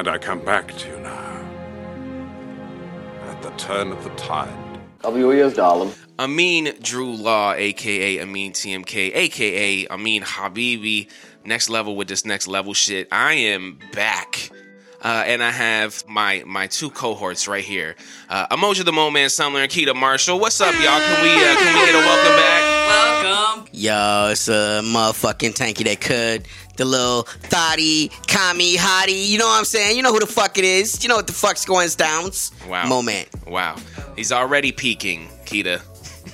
And I come back to you now. At the turn of the tide. Cover your ears, darling. Amin Drew Law, aka Amin TMK, aka Amin Habibi. Next level with this next level shit. I am back. Uh, and I have my my two cohorts right here. Uh, Emoji the Mo Man Sumler and Keita Marshall. What's up, y'all? Can we uh, can we get a welcome back? Welcome. Yo, it's a motherfucking tanky that could. The little thotty, kami, hottie. You know what I'm saying? You know who the fuck it is. You know what the fuck's going down. Wow. Moment. Wow. He's already peaking,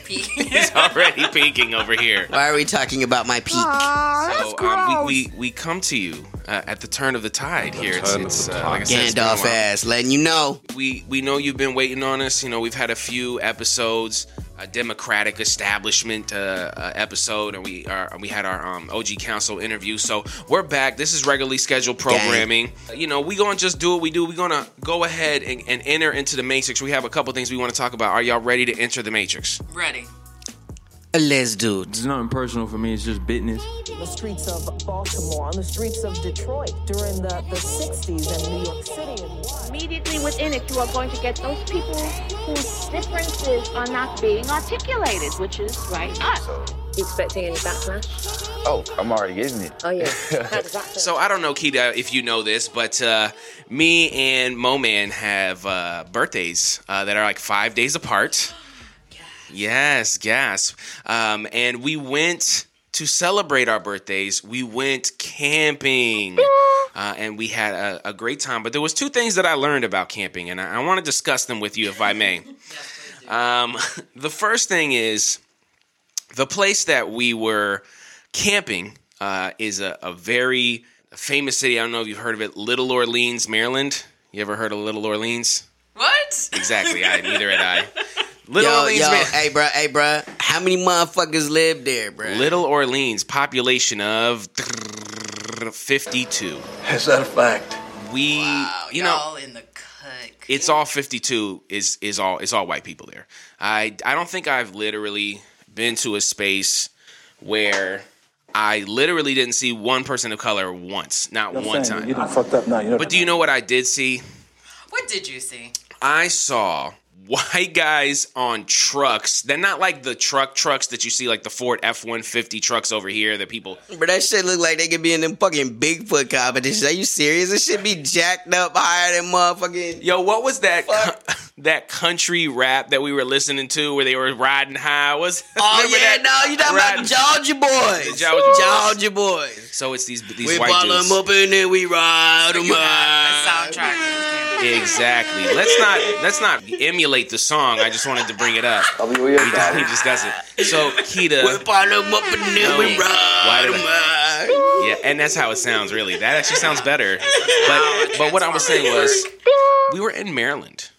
Keita. He's already peaking over here. Why are we talking about my peak? So um, we, we we come to you uh, at the turn of the tide here. It's, of it's, the uh, like I said, it's been a Gandalf ass, letting you know. we we know you've been waiting on us. You know, we've had a few episodes, a Democratic establishment uh, uh, episode, and we are we had our um, OG Council interview. So we're back. This is regularly scheduled programming. Uh, You know, we gonna just do what we do. We're gonna go ahead and, and enter into the matrix. We have a couple things we want to talk about. Are y'all ready to enter the matrix? Ready. Let's do it. It's nothing personal for me. It's just business. the streets of Baltimore, on the streets of Detroit during the, the 60s and New York City. Immediately within it, you are going to get those people whose differences are not being articulated, which is right us. You expecting any backlash? Oh, I'm already getting it. Oh yeah. How does that feel? So I don't know, Keita, if you know this, but uh, me and Moman have uh, birthdays uh, that are like five days apart. Yes, gasp. Um, and we went to celebrate our birthdays. We went camping, uh, and we had a, a great time. But there was two things that I learned about camping, and I, I want to discuss them with you, if I may. Um, the first thing is the place that we were camping uh, is a, a very famous city. I don't know if you've heard of it, Little Orleans, Maryland. You ever heard of Little Orleans? What? Exactly. I neither had I. Little Yo, Orleans, yo, Ma- hey, bro. hey, bro. How many motherfuckers live there, bro? Little Orleans, population of 52. Is that a fact? We, Wow, you know, y'all in the cut. it's all 52 is is all it's all white people there. I I don't think I've literally been to a space where I literally didn't see one person of color once, not one time. You done fucked up now. You know. But do you know what I did see? What did you see? I saw white guys on trucks. They're not like the truck trucks that you see, like the Ford F one fifty trucks over here that people. But that shit look like they could be in them fucking Bigfoot competitions. Are you serious? This shit be jacked up higher than motherfucking. Yo, what was that? Co- that country rap that we were listening to where they were riding high? Was Oh yeah, that? no, you talking Riding- about Georgia boys? The Georgia boys. Georgia boys. So it's these these We white ball dudes. them up and then we ride So them you had a out. soundtrack to this campaign. Exactly. Let's not let's not emulate the song. I just wanted to bring it up. Oh, Cover your ears, He, just- he darling. just doesn't. So Keita, We ball them up and then we ride did yeah, and that's how it sounds. Really, that actually sounds better. But but what I was saying was, we were in Maryland.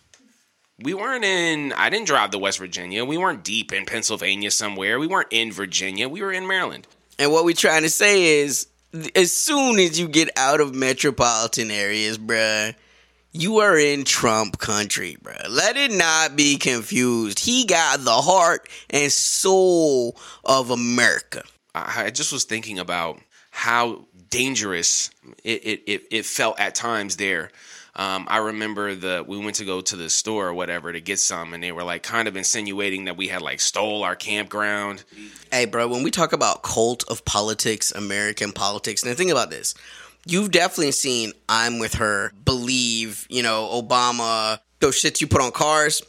We weren't in. I didn't drive to West Virginia. We weren't deep in Pennsylvania somewhere. We weren't in Virginia. We were in Maryland. And what we're trying to say is, as soon as you get out of metropolitan areas, bruh, you are in Trump country, bro. Let it not be confused. He got the heart and soul of America. I, just was thinking about how dangerous it, it, it, it felt at times there. Um, I remember the we went to go to the store or whatever to get some, and they were like kind of insinuating that we had like stole our campground. Hey, bro, when we talk about cult of politics, American politics, now think about this. You've definitely seen I'm with her, believe, you know, Obama, those shits you put on cars,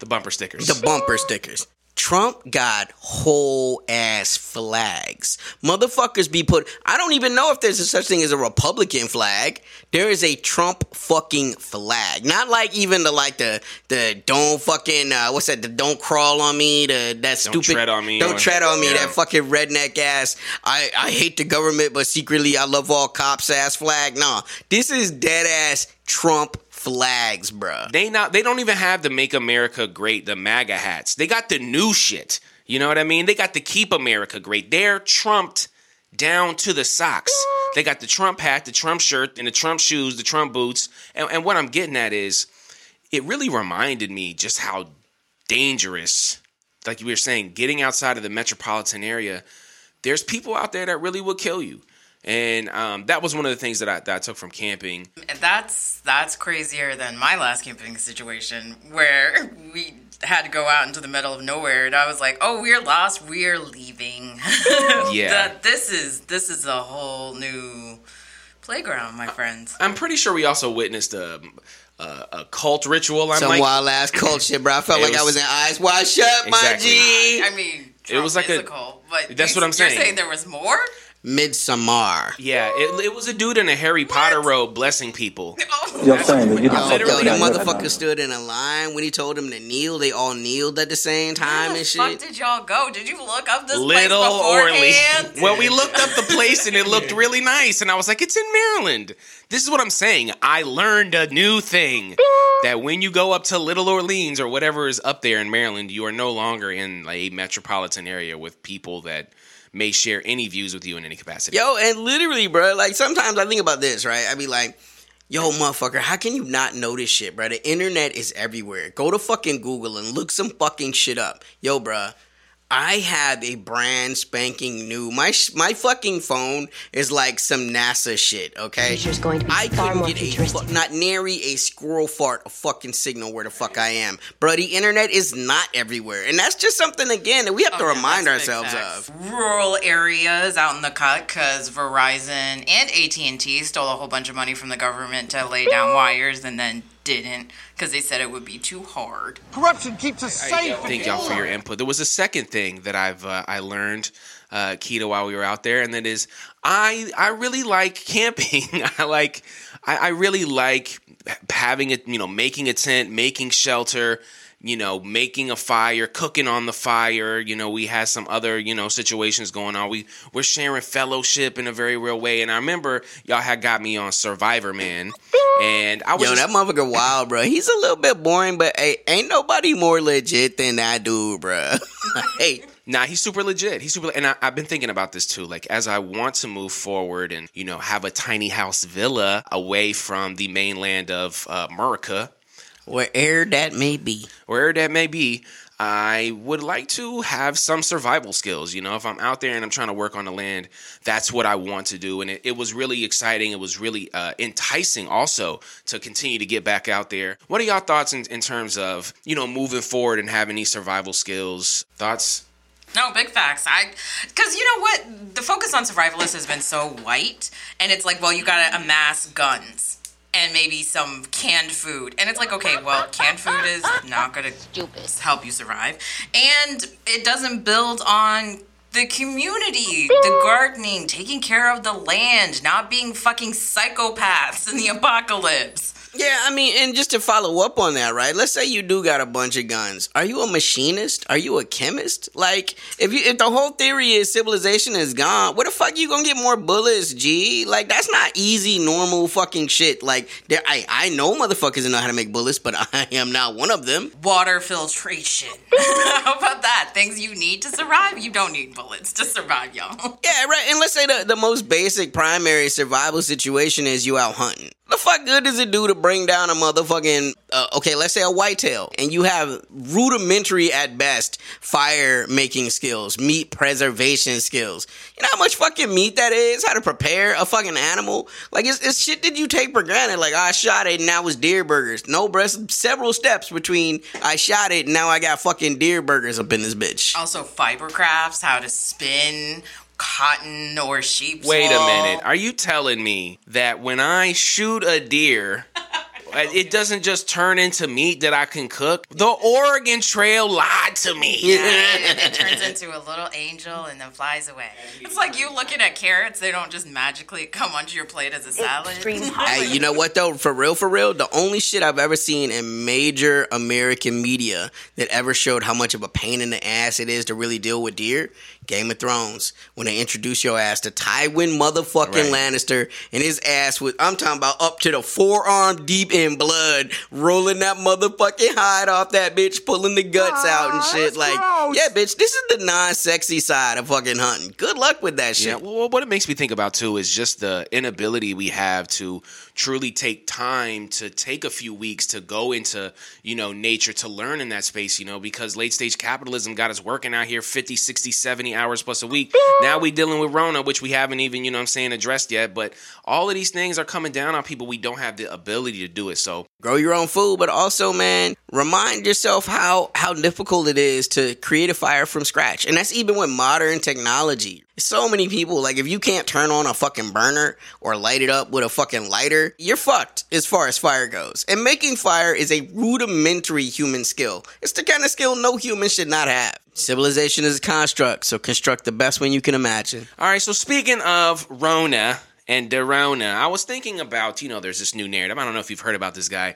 The bumper stickers. the bumper stickers. Trump got whole ass flags. Motherfuckers be put. I don't even know if there's a such thing as a Republican flag. There is a Trump fucking flag. Not like even the like the the don't fucking uh, what's that? The don't crawl on me. The that stupid. Don't tread on me Don't tread on me. Yeah. That fucking redneck ass. I I hate the government, but secretly I love all cops ass flag. Nah, this is dead ass Trump flags, bruh. they not they don't even have the make america great the maga hats. They got the new shit. You know what i mean? They got the keep america great. They're trumped down to the socks. They got the trump hat the trump shirt and the trump shoes the trump boots. And, and what i'm getting at is it really reminded me just how dangerous like you were saying getting outside of the metropolitan area there's people out there that really will kill you And um, that was one of the things that I, that I took from camping. And that's that's crazier than my last camping situation where we had to go out into the middle of nowhere and I was like, "Oh, we're lost. We're leaving." Yeah. That- this is this is a whole new playground, my friends. I'm pretty sure we also witnessed a, a, a cult ritual. I'm Some like, wild ass cult shit, bro. I felt It like I was- was in Eyes Wide Shut, my Exactly. G. I mean, It was like a- physical, but That's you- what I'm saying. You're saying there was more? Midsommar. yeah, it, it was a dude in a Harry Potter robe blessing people. Oh. You're saying that you Yo, don't Literally. yo, Yeah, that yeah, motherfucker stood in a line when he told them to kneel. They all kneeled at the same time Where and the fuck shit. did y'all go? Did you look up this Little place Orly. beforehand? Well, we looked up the place and it looked really nice, and I was like, "It's in Maryland." This is what I'm saying. I learned a new thing that when you go up to Little Orleans or whatever is up there in Maryland, you are no longer in a metropolitan area with people that may share any views with you in any capacity. Yo, and literally, bro, like sometimes I think about this, right? I be like, yo, motherfucker, how can you not know this shit, bro? The internet is everywhere. Go to fucking Google and look some fucking shit up. Yo, bro. I have a brand spanking new. My my fucking phone is like some NASA shit. Okay, future's going to be I far couldn't more get a fu- not nary a squirrel fart a fucking signal where the fuck I am, bro. The internet is not everywhere, and that's just something again that we have oh, to Oh, yeah, remind ourselves of. Rural areas out in the cut because Verizon and AT and T stole a whole bunch of money from the government to lay down wires and then didn't because they said it would be too hard. Corruption keeps us safe. Thank y'all for your input. There was a second thing that I've uh, I learned, uh, Keita, while we were out there, and that is I I really like camping. I like I, I really like having it, you know, making a tent, making shelter. You know, making a fire, cooking on the fire. You know, we had some other, you know, situations going on. We we're sharing fellowship in a very real way. And I remember y'all had got me on Survivorman, and I was Yo, just- that motherfucker wild, bro. He's a little bit boring, but hey, ain't nobody more legit than that dude, bro. hey, Nah, he's super legit. He's super, and I, I've been thinking about this too. Like, as I want to move forward and you know have a tiny house villa away from the mainland of uh, America, wherever that may be. wherever that may be, I would like to have some survival skills. You know, if I'm out there and I'm trying to work on the land, that's what I want to do. And it, it was really exciting. It was really uh, enticing also to continue to get back out there. What are y'all thoughts in, in terms of, you know, moving forward and having these survival skills? Thoughts? No, big facts. I, because you know what, the focus on survivalists has been so white, and it's like, well, you gotta amass guns and maybe some canned food, and it's like, okay, well, canned food is not gonna help you survive, and it doesn't build on the community, the gardening, taking care of the land, not being fucking psychopaths in the apocalypse. Yeah, I mean, and just to follow up on that, right? Let's say you do got a bunch of guns. Are you a machinist? Are you a chemist? Like, if you if the whole theory is civilization is gone, where the fuck you gonna get more bullets, G? Like, that's not easy, normal fucking shit. Like, there, I I know motherfuckers that know how to make bullets, but I am not one of them. Water filtration. How about that? Things you need to survive. You don't need bullets to survive, y'all. Yeah, right. And let's say the, the most basic primary survival situation is you out hunting. The fuck good does it do to bring down a motherfucking uh, okay, let's say a whitetail, and you have rudimentary at best fire making skills, meat preservation skills. You know how much fucking meat that is? How to prepare a fucking animal? Like it's, it's shit that you take for granted. Like I shot it and now it's deer burgers. No, it's several steps between I shot it and now I got fucking deer burgers up in this bitch. Also, fiber crafts, how to spin cotton or sheep's Wait a minute. Are you telling me that when I shoot a deer, uh, it doesn't just turn into meat that I can cook? The Oregon Trail lied to me. Yeah, and it turns into a little angel and then flies away. It's like you looking at carrots; they don't just magically come onto your plate as a salad. Hey, you know what though? For real, for real, the only shit I've ever seen in major American media that ever showed how much of a pain in the ass it is to really deal with deer, Game of Thrones, when they introduce your ass to Tywin motherfucking Right. Lannister and his ass with I'm talking about up to the forearm deep in blood, rolling that motherfucking hide off that bitch, pulling the guts out and shit. Like, yeah, bitch, this is the non-sexy side of fucking hunting. Good luck with that shit. Yeah, well, what it makes me think about too is just the inability we have to truly take time to take a few weeks to go into, you know, nature to learn in that space, you know, because late stage capitalism got us working out here 50, 60, 70 hours plus a week. Now we dealing with Rona, which we haven't even, you know I'm saying, addressed yet. But all of these things are coming down on people. We don't have the ability to do it. So grow your own food, but also, man, remind yourself how how difficult it is to create a fire from scratch, and that's even with modern technology. So many people, like if you can't turn on a fucking burner or light it up with a fucking lighter, you're fucked as far as fire goes. And making fire is a rudimentary human skill. It's the kind of skill no human should not have. Civilization is a construct, so construct the best one you can imagine. All right, so speaking of Rona and Derona, I was thinking about, you know, there's this new narrative. I don't know if you've heard about this guy.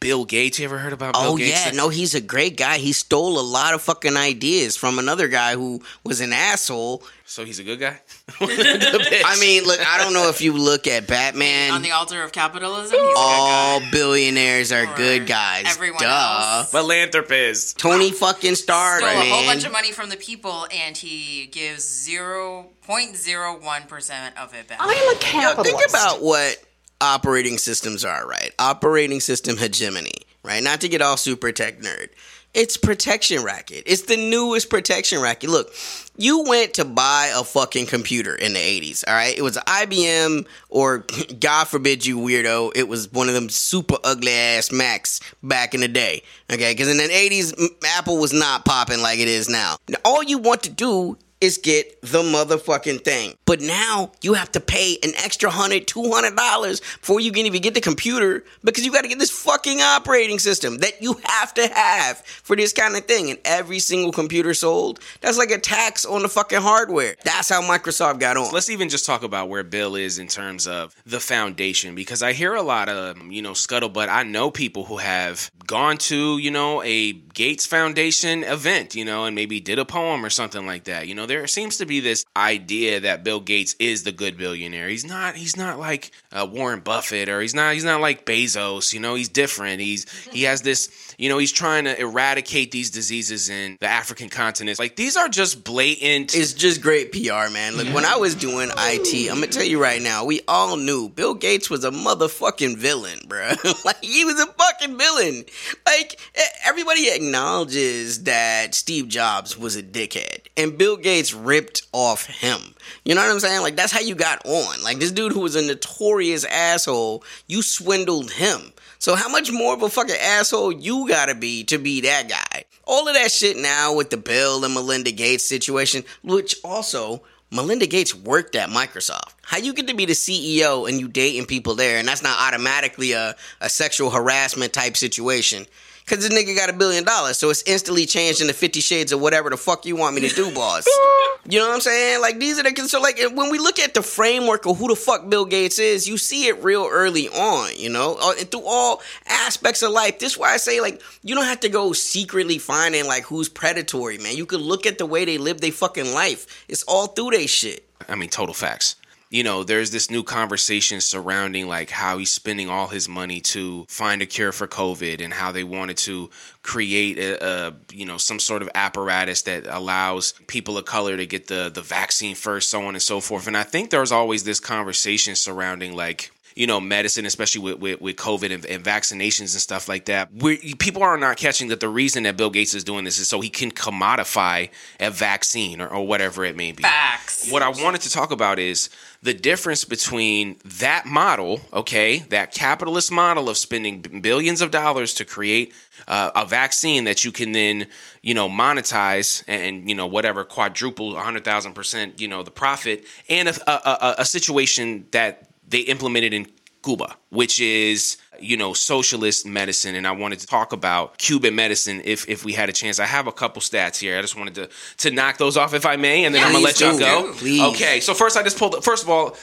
Bill Gates, you ever heard about Bill oh Gates? yeah, no, he's a great guy. He stole a lot of fucking ideas from another guy who was an asshole. So he's a good guy. I mean, look, I don't know if you look at Batman. On the altar of capitalism, he's all a good guy. billionaires are good guys. everyone Duh. else. Philanthropist. Tony fucking Stark, Stole a whole bunch of money from the people, and he gives zero point zero one percent of it back. I am a Yo, capitalist. think about what operating systems are, right? Operating system hegemony, right? Not to get all super tech nerd. It's protection racket. It's the newest protection racket. Look, you went to buy a fucking computer in the 80s, all right? It was IBM or God forbid you weirdo, it was one of them super ugly ass Macs back in the day. Okay? Cuz in the 80s Apple was not popping like it is now. Now, All you want to do is get the motherfucking thing. But now you have to pay an extra hundred, two hundred dollars before you can even get the computer because you got to get this fucking operating system that you have to have for this kind of thing. And every single computer sold, that's like a tax on the fucking hardware. That's how Microsoft got on. Let's even just talk about where Bill is in terms of the foundation because I hear a lot of, um, you know, scuttlebutt. I know people who have gone to, you know, a Gates Foundation event, you know, and maybe did a poem or something like that. You know, there seems to be this idea that Bill Gates is the good billionaire. He's not he's not like uh, Warren Buffett or he's not he's not like Bezos, you know, he's different. He's he has this, you know, he's trying to eradicate these diseases in the African continent. Like these are just blatant It's just great PR, man. Look, when I was doing IT, I'm gonna tell you right now, we all knew Bill Gates was a motherfucking villain, bro. like he was a fucking villain. Like everybody acknowledges that Steve Jobs was a dickhead, and Bill Gates ripped off him. You know what I'm saying? Like that's how you got on. Like this dude who was a notorious asshole, you swindled him. So how much more of a fucking asshole you gotta be to be that guy? All of that shit now with the Bill and Melinda Gates situation, which also Melinda Gates worked at Microsoft. How you get to be the CEO and you dating people there, and that's not automatically a, a sexual harassment type situation. Cause this nigga got a billion dollars, so it's instantly changed into Fifty Shades of whatever the fuck you want me to do, boss. You know what I'm saying? Like these are the so like when we look at the framework of who the fuck Bill Gates is, you see it real early on. You know, Uh, and through all aspects of life. This is why I say like you don't have to go secretly finding like who's predatory, man. You could look at the way they live their fucking life. It's all through they shit. I mean, total facts. You know, there's this new conversation surrounding like how he's spending all his money to find a cure for COVID and how they wanted to create a, a you know some sort of apparatus that allows people of color to get the the vaccine first, so on and so forth. And I think there's always this conversation surrounding like you know, medicine, especially with, with, with COVID and, and vaccinations and stuff like that. we people are not catching that the reason that Bill Gates is doing this is so he can commodify a vaccine or, or whatever it may be. Facts. What I wanted to talk about is the difference between that model, okay, that capitalist model of spending billions of dollars to create uh, a vaccine that you can then, you know, monetize and, you know, whatever, quadruple, 100,000%, you know, the profit, and a, a, a, a situation that they implemented in Cuba, which is you know socialist medicine, and I wanted to talk about Cuban medicine if if we had a chance. I have a couple stats here. I just wanted to to knock those off if I may, and then I'm gonna let y'all go. Please. Okay, so first I just pulled. First of all.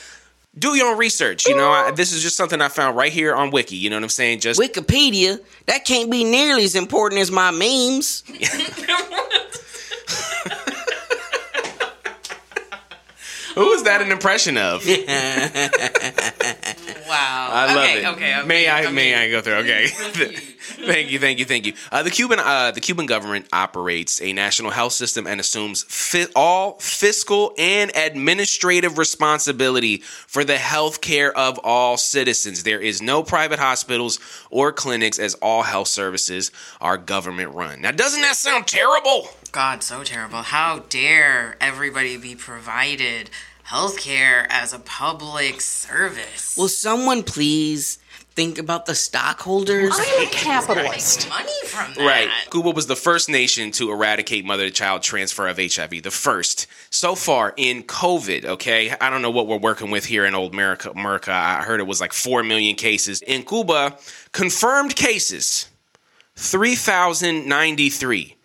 Do your own research. You know, I, this is just something I found right here on Wiki. You know what I'm saying? Just Wikipedia, that can't be nearly as important as my memes. who is that an impression of? Wow. I love okay, it. Okay, okay. May I? okay. May I go through? Okay. thank you. Thank you. Thank you. Uh, the Cuban uh, the Cuban government operates a national health system and assumes fi- all fiscal and administrative responsibility for the health care of all citizens. There is no private hospitals or clinics, as all health services are government run. Now, doesn't that sound terrible? God, so terrible. How dare everybody be provided healthcare as a public service? Will someone please think about the stockholders? I'm a capitalist. Money from that. Right. Cuba was the first nation to eradicate mother to child transfer of HIV. The first. So far in COVID, okay? I don't know what we're working with here in old America. America. I heard it was like 4 million cases. In Cuba, confirmed cases 3,093.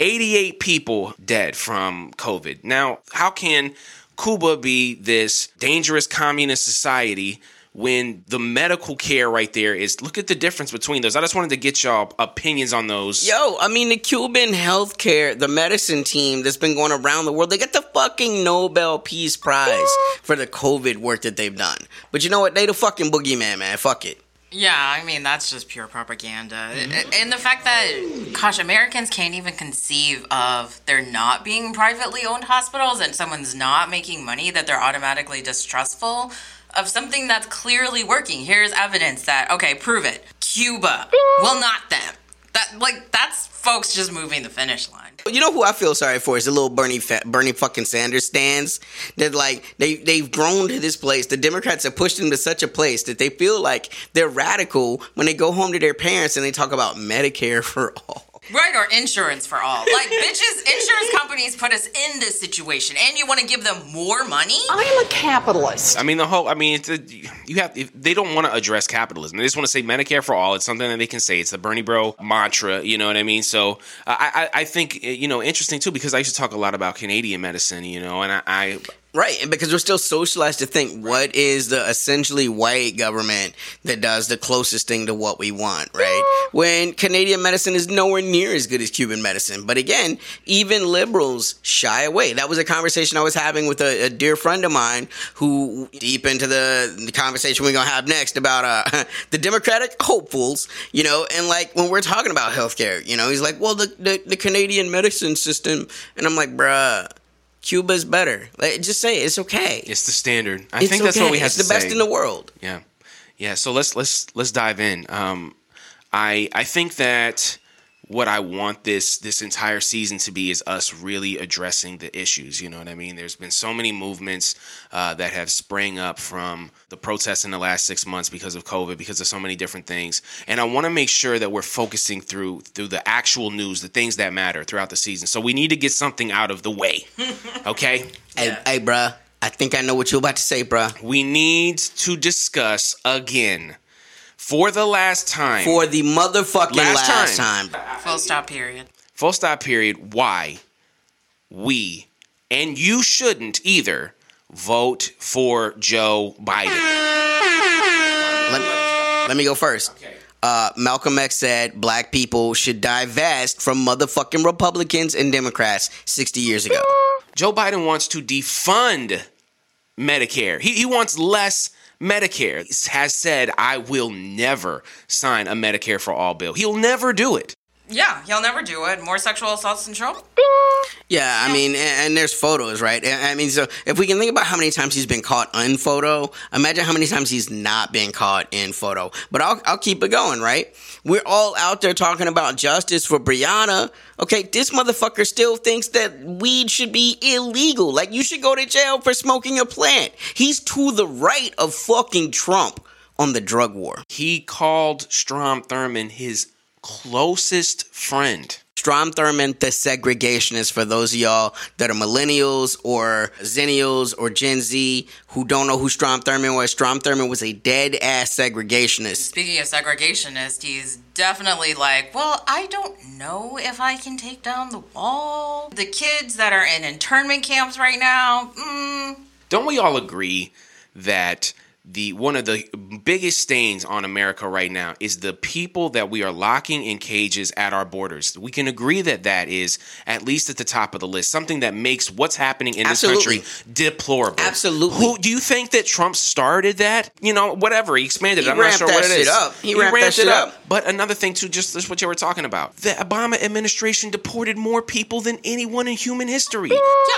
88 people dead from COVID. Now, how can Cuba be this dangerous communist society when the medical care right there is look at the difference between those. I just wanted to get y'all opinions on those. Yo, I mean, the Cuban healthcare, the medicine team that's been going around the world, they get the fucking Nobel Peace Prize for the COVID work that they've done. But you know what? They the fucking boogeyman, man. Fuck it. Yeah, I mean that's just pure propaganda, mm-hmm. and the fact that, gosh, Americans can't even conceive of there not being privately owned hospitals and someone's not making money that they're automatically distrustful of something that's clearly working. Here's evidence that okay, prove it. Cuba, well, not them. That like that's folks just moving the finish line. You know who I feel sorry for is the little Bernie Bernie fucking Sanders stands that like they they've grown to this place. The Democrats have pushed them to such a place that they feel like they're radical when they go home to their parents and they talk about Medicare for all. Right, or insurance for all. Like, bitches, insurance companies put us in this situation, and you want to give them more money? I'm a capitalist. I mean, the whole. I mean, it's a, you have. They don't want to address capitalism. They just want to say Medicare for all. It's something that they can say. It's the Bernie Bro mantra. You know what I mean? So uh, I, I, I think you know interesting too because I used to talk a lot about Canadian medicine. You know, and I, I Right, and because we're still socialized to think what is the essentially white government that does the closest thing to what we want, right? When Canadian medicine is nowhere near as good as Cuban medicine. But again, even liberals shy away. That was a conversation I was having with a, a dear friend of mine who deep into the, the conversation we're gonna have next about uh, the Democratic hopefuls, you know, and like when we're talking about healthcare, you know, he's like, well, the, the, the Canadian medicine system, and I'm like, bruh. Cuba's better. Like, just say it. it's okay. it's the standard. I It's think that's what we have It's to the best in the world. Yeah, yeah. So let's let's let's dive in. Um, I I think that what I want this this entire season to be is us really addressing the issues. You know what I mean? There's been so many movements uh, that have sprang up from the protests in the last six months because of COVID, because of so many different things, and I want to make sure that we're focusing through through the actual news, the things that matter throughout the season. So we need to get something out of the way. Okay. Hey, hey, bruh. I think I know what you're about to say, bruh. we need to discuss again for the last time For the motherfucking Last last, time. time. Full stop, period. full stop period why we and you shouldn't either vote for joe biden Let, let me go first. Uh, Malcolm X said black people should divest from motherfucking Republicans and Democrats 60 years ago. joe biden wants to defund medicare he, he wants less medicare has said i will never sign a medicare for all bill. He'll never do it Yeah, he'll never do it. More sexual assaults in trouble. Yeah, I mean, and, and there's photos, right? And- I mean, so if we can think about how many times he's been caught in photo, imagine how many times he's not been caught in photo. But I'll, I'll keep it going, right? We're all out there talking about justice for Breonna. Okay, this motherfucker still thinks that weed should be illegal. Like, you should go to jail for smoking a plant. He's to the right of fucking Trump on the drug war. he called strom thurmond his closest friend Strom Thurmond, the segregationist, for those of y'all that are millennials or zennials or Gen Z who don't know who Strom Thurmond was. Strom Thurmond was a dead ass segregationist. Speaking of segregationist, he's definitely like, well, I don't know if I can take down the wall. The kids that are in internment camps right now, mm, don't we all agree that the one of the biggest stains on America right now is the people that we are locking in cages at our borders. We can agree that that is at least at the top of the list, something that makes what's happening in Absolutely. this country deplorable. Absolutely. Who do you think that Trump started that? You know, whatever he expanded. He it. I'm not ramped sure that what it shit is. up. He ramped that shit up. But another thing too, just this what you were talking about. The Obama administration deported more people than anyone in human history. Yeah,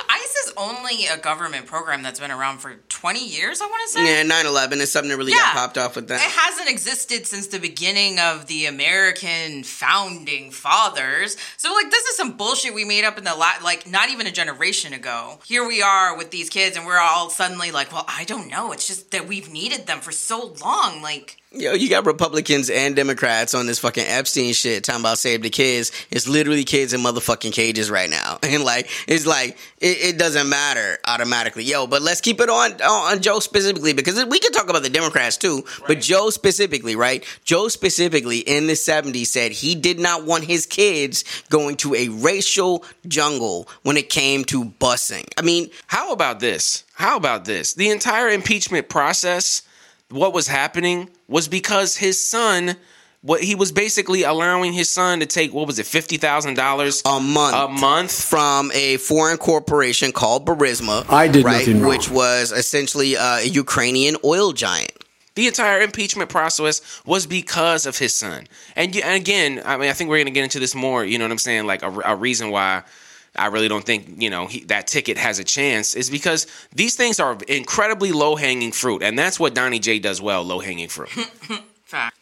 ICE is only a government program that's been around for 20 years, I want to say. Yeah, 9-11 is something that really got popped off with that. It hasn't existed since the beginning of the American founding fathers. So, like, this is some bullshit we made up in the la- like not even a generation ago. Here we are with these kids, and we're all suddenly like, well, I don't know. It's just that we've needed them for so long. Like, Yo, you got Republicans and Democrats on this fucking Epstein shit talking about save the kids. It's literally kids in motherfucking cages right now. And like, it's like, it, it doesn't matter automatically. Yo, but let's keep it on, on Joe specifically because we can talk about the Democrats too. But Joe specifically, right? Joe specifically in the 70s said he did not want his kids going to a racial jungle when it came to busing. I mean, How about this? How about this? The entire impeachment process, what was happening was because his son, what he was basically allowing his son to take what was it, fifty thousand dollars a month, a month from a foreign corporation called Burisma. I did right, nothing wrong. which was essentially uh, a Ukrainian oil giant. The entire impeachment process was because of his son. And, and again, I mean, I think we're going to get into this more. You know what I'm saying? Like a, a reason why I really don't think you know he, that ticket has a chance is because these things are incredibly low hanging fruit, and that's what Donnie J does well: low hanging fruit.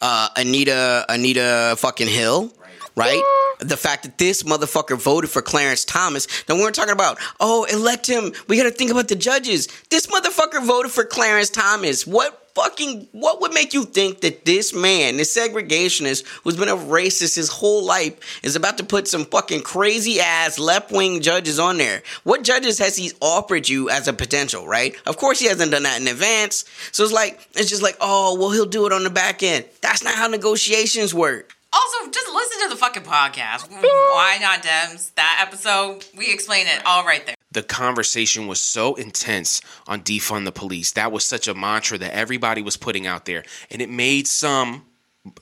Uh, Anita, Anita fucking Hill, right? The fact that this motherfucker voted for Clarence Thomas. Then we we're talking about, oh, elect him. We got to think about the judges. This motherfucker voted for Clarence Thomas. What fucking, what would make you think that this man, this segregationist who's been a racist his whole life, is about to put some fucking crazy ass left wing judges on there? What judges has he offered you as a potential, right? Of course, he hasn't done that in advance. So it's like, it's just like, oh, well, he'll do it on the back end. That's not how negotiations work. Also, just listen to the fucking podcast. Why not Dems? That episode, we explain it all right there. the conversation was so intense on defund the police. That was such a mantra that everybody was putting out there, and it made some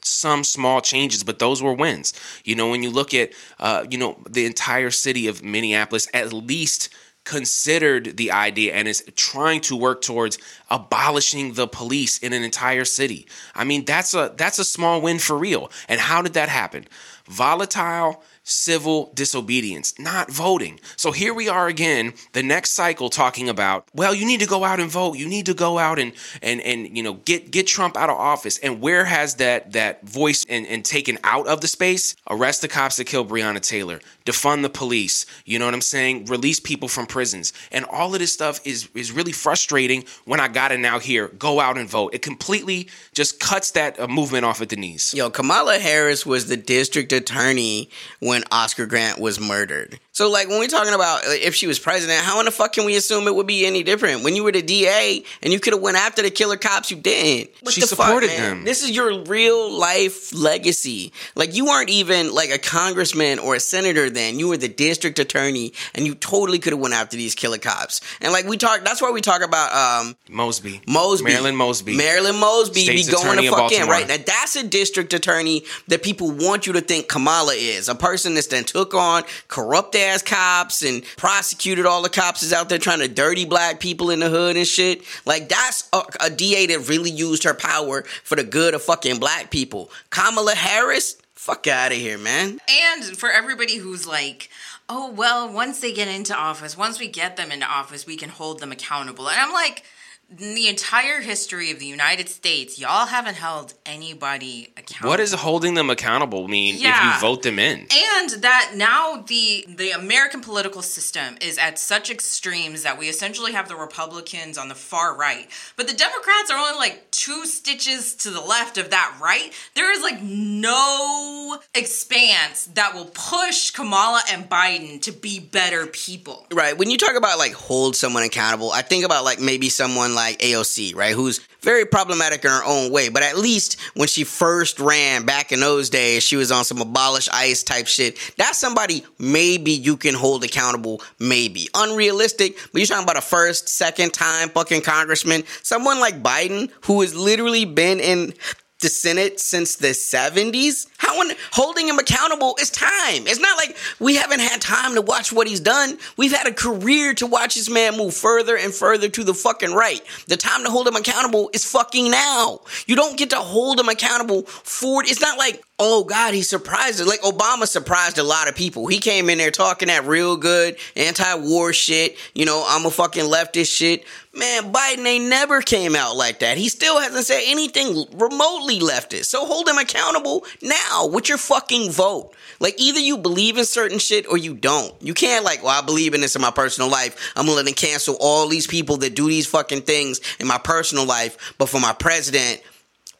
some small changes, but those were wins. You know, when you look at uh, you know the entire city of Minneapolis, at least considered the idea and is trying to work towards abolishing the police in an entire city. I mean, that's a that's a small win for real. And how did that happen? Volatile civil disobedience, not voting. So here we are again, the next cycle talking about, well, you need to go out and vote. You need to go out and and and you know get get Trump out of office. And where has that that voice and, and taken out of the space? Arrest the cops that killed Breonna Taylor, defund the police, you know what I'm saying? Release people from prisons. And all of this stuff is is really frustrating when I gotta now hear go out and vote. It completely just cuts that uh, movement off at the knees. Yo, Kamala Harris was the district attorney when Oscar Grant was murdered. So, like, when we're talking about if she was president, how in the fuck can we assume it would be any different? When you were the DA and you could have went after the killer cops, you didn't. What She the supported fuck, them. This is your real life legacy. Like, you weren't even like a congressman or a senator then. You were the district attorney, and you totally could have went after these killer cops. And like we talk, that's why we talk about um Mosby. Mosby. Marilyn Mosby. Marilyn Mosby State's be going attorney to of fuck in, Baltimore. right? Now that's a district attorney that people want you to think Kamala is. A person that's then took on corrupt ass cops and prosecuted all the cops is out there trying to dirty black people in the hood and shit. Like that's a, a DA that really used her power for the good of fucking black people. Kamala Harris, fuck out of here, man. And for everybody who's like, oh, well, once they get into office, once we get them into office, we can hold them accountable. And I'm like, in the entire history of the United States, y'all haven't held anybody accountable. What does holding them accountable mean if you vote them in? and that now the the American political system is at such extremes that we essentially have the Republicans on the far right, but the Democrats are only like two stitches to the left of that right. There is like no expanse that will push Kamala and Biden to be better people. Right. When you talk about like hold someone accountable, I think about like maybe someone like AOC, right? Who's very problematic in her own way. But at least when she first ran back in those days, she was on some abolish ICE type shit. That's somebody maybe you can hold accountable, maybe. Unrealistic, but you're talking about a first, second time fucking congressman. Someone like Biden, who has literally been in the Senate since the 70s. How when holding him accountable is time. It's not like we haven't had time to watch what he's done. We've had a career to watch this man move further and further to the fucking right. The time to hold him accountable is fucking now. You don't get to hold him accountable for it's not like, oh God, he surprised us. Like Obama surprised a lot of people. He came in there talking that real good anti-war shit. You know, I'm a fucking leftist shit. Man, Biden ain't never came out like that. He still hasn't said anything remotely leftist. So hold him accountable now with your fucking vote. Like either you believe in certain shit or you don't. You can't like, well, I believe in this in my personal life. I'm gonna let them cancel all these people that do these fucking things in my personal life, but for my president,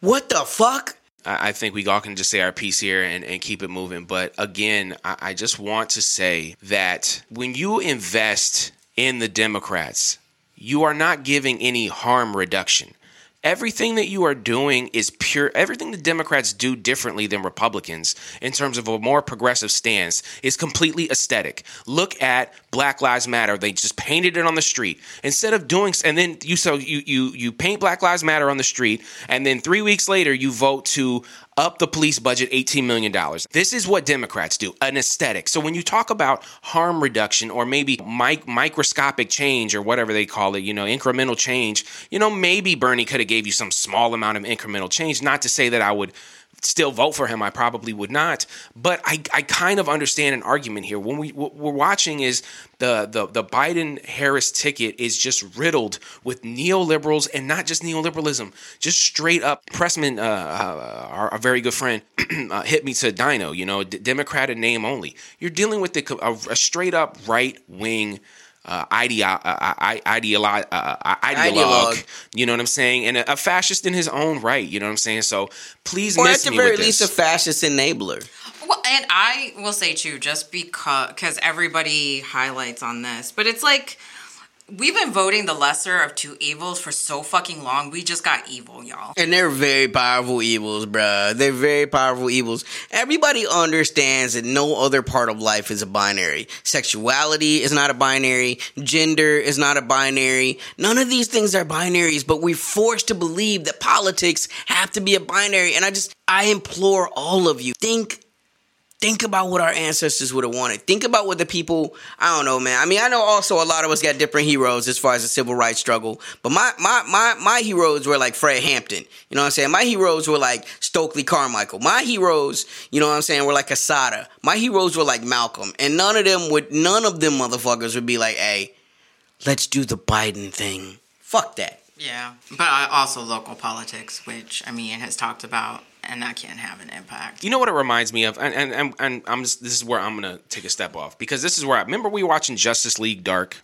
what the fuck? I think we all can just say our piece here and, and keep it moving. But again, I, I just want to say that when you invest in the Democrats, you are not giving any harm reduction. Everything that you are doing is pure. Everything the Democrats do differently than Republicans in terms of a more progressive stance is completely aesthetic. Look at Black Lives Matter. They just painted it on the street instead of doing. And then you so you you you paint Black Lives Matter on the street, and then three weeks later you vote to up the police budget $18 million. This is what Democrats do, an aesthetic. So when you talk about harm reduction or maybe mic- microscopic change or whatever they call it, you know, incremental change, you know, maybe Bernie could have gave you some small amount of incremental change. Not to say that I would still vote for him. I probably would not, but I, I kind of understand an argument here. When we what we're watching is the the the Biden Harris ticket is just riddled with neoliberals and not just neoliberalism, just straight up. Pressman, uh, uh, our, our very good friend, uh, hit me to Dino. You know, D- Democrat in name only. You're dealing with the a, a straight up right wing uh, ideo- uh, uh, ideolo- uh, uh, ideologue, Ideologue. you know what I'm saying, and a, a fascist in his own right, you know what I'm saying. So please Or at miss the me very with least, a fascist enabler. Well, and I will say too, just because because everybody highlights on this, but it's like we've been voting the lesser of two evils for so fucking long. We just got evil, y'all. And they're very powerful evils, bruh. They're very powerful evils. Everybody understands that no other part of life is a binary. Sexuality is not a binary. Gender is not a binary. None of these things are binaries, but we're forced to believe that politics have to be a binary. And I just, I implore all of you, think think about what our ancestors would have wanted. Think about what the people, I don't know, man. I mean, I know also a lot of us got different heroes as far as the civil rights struggle, but my my my my heroes were like Fred Hampton. You know what I'm saying? My heroes were like Stokely Carmichael. My heroes, you know what I'm saying, were like Assata. My heroes were like Malcolm. And none of them would none of them motherfuckers would be like, "Hey, let's do the Biden thing." Fuck that. Yeah, but also local politics, which I mean has talked about, and that can have an impact. You know what it reminds me of, and and, and, and I'm just, this is where I'm gonna take a step off because this is where I remember we were watching Justice League Dark.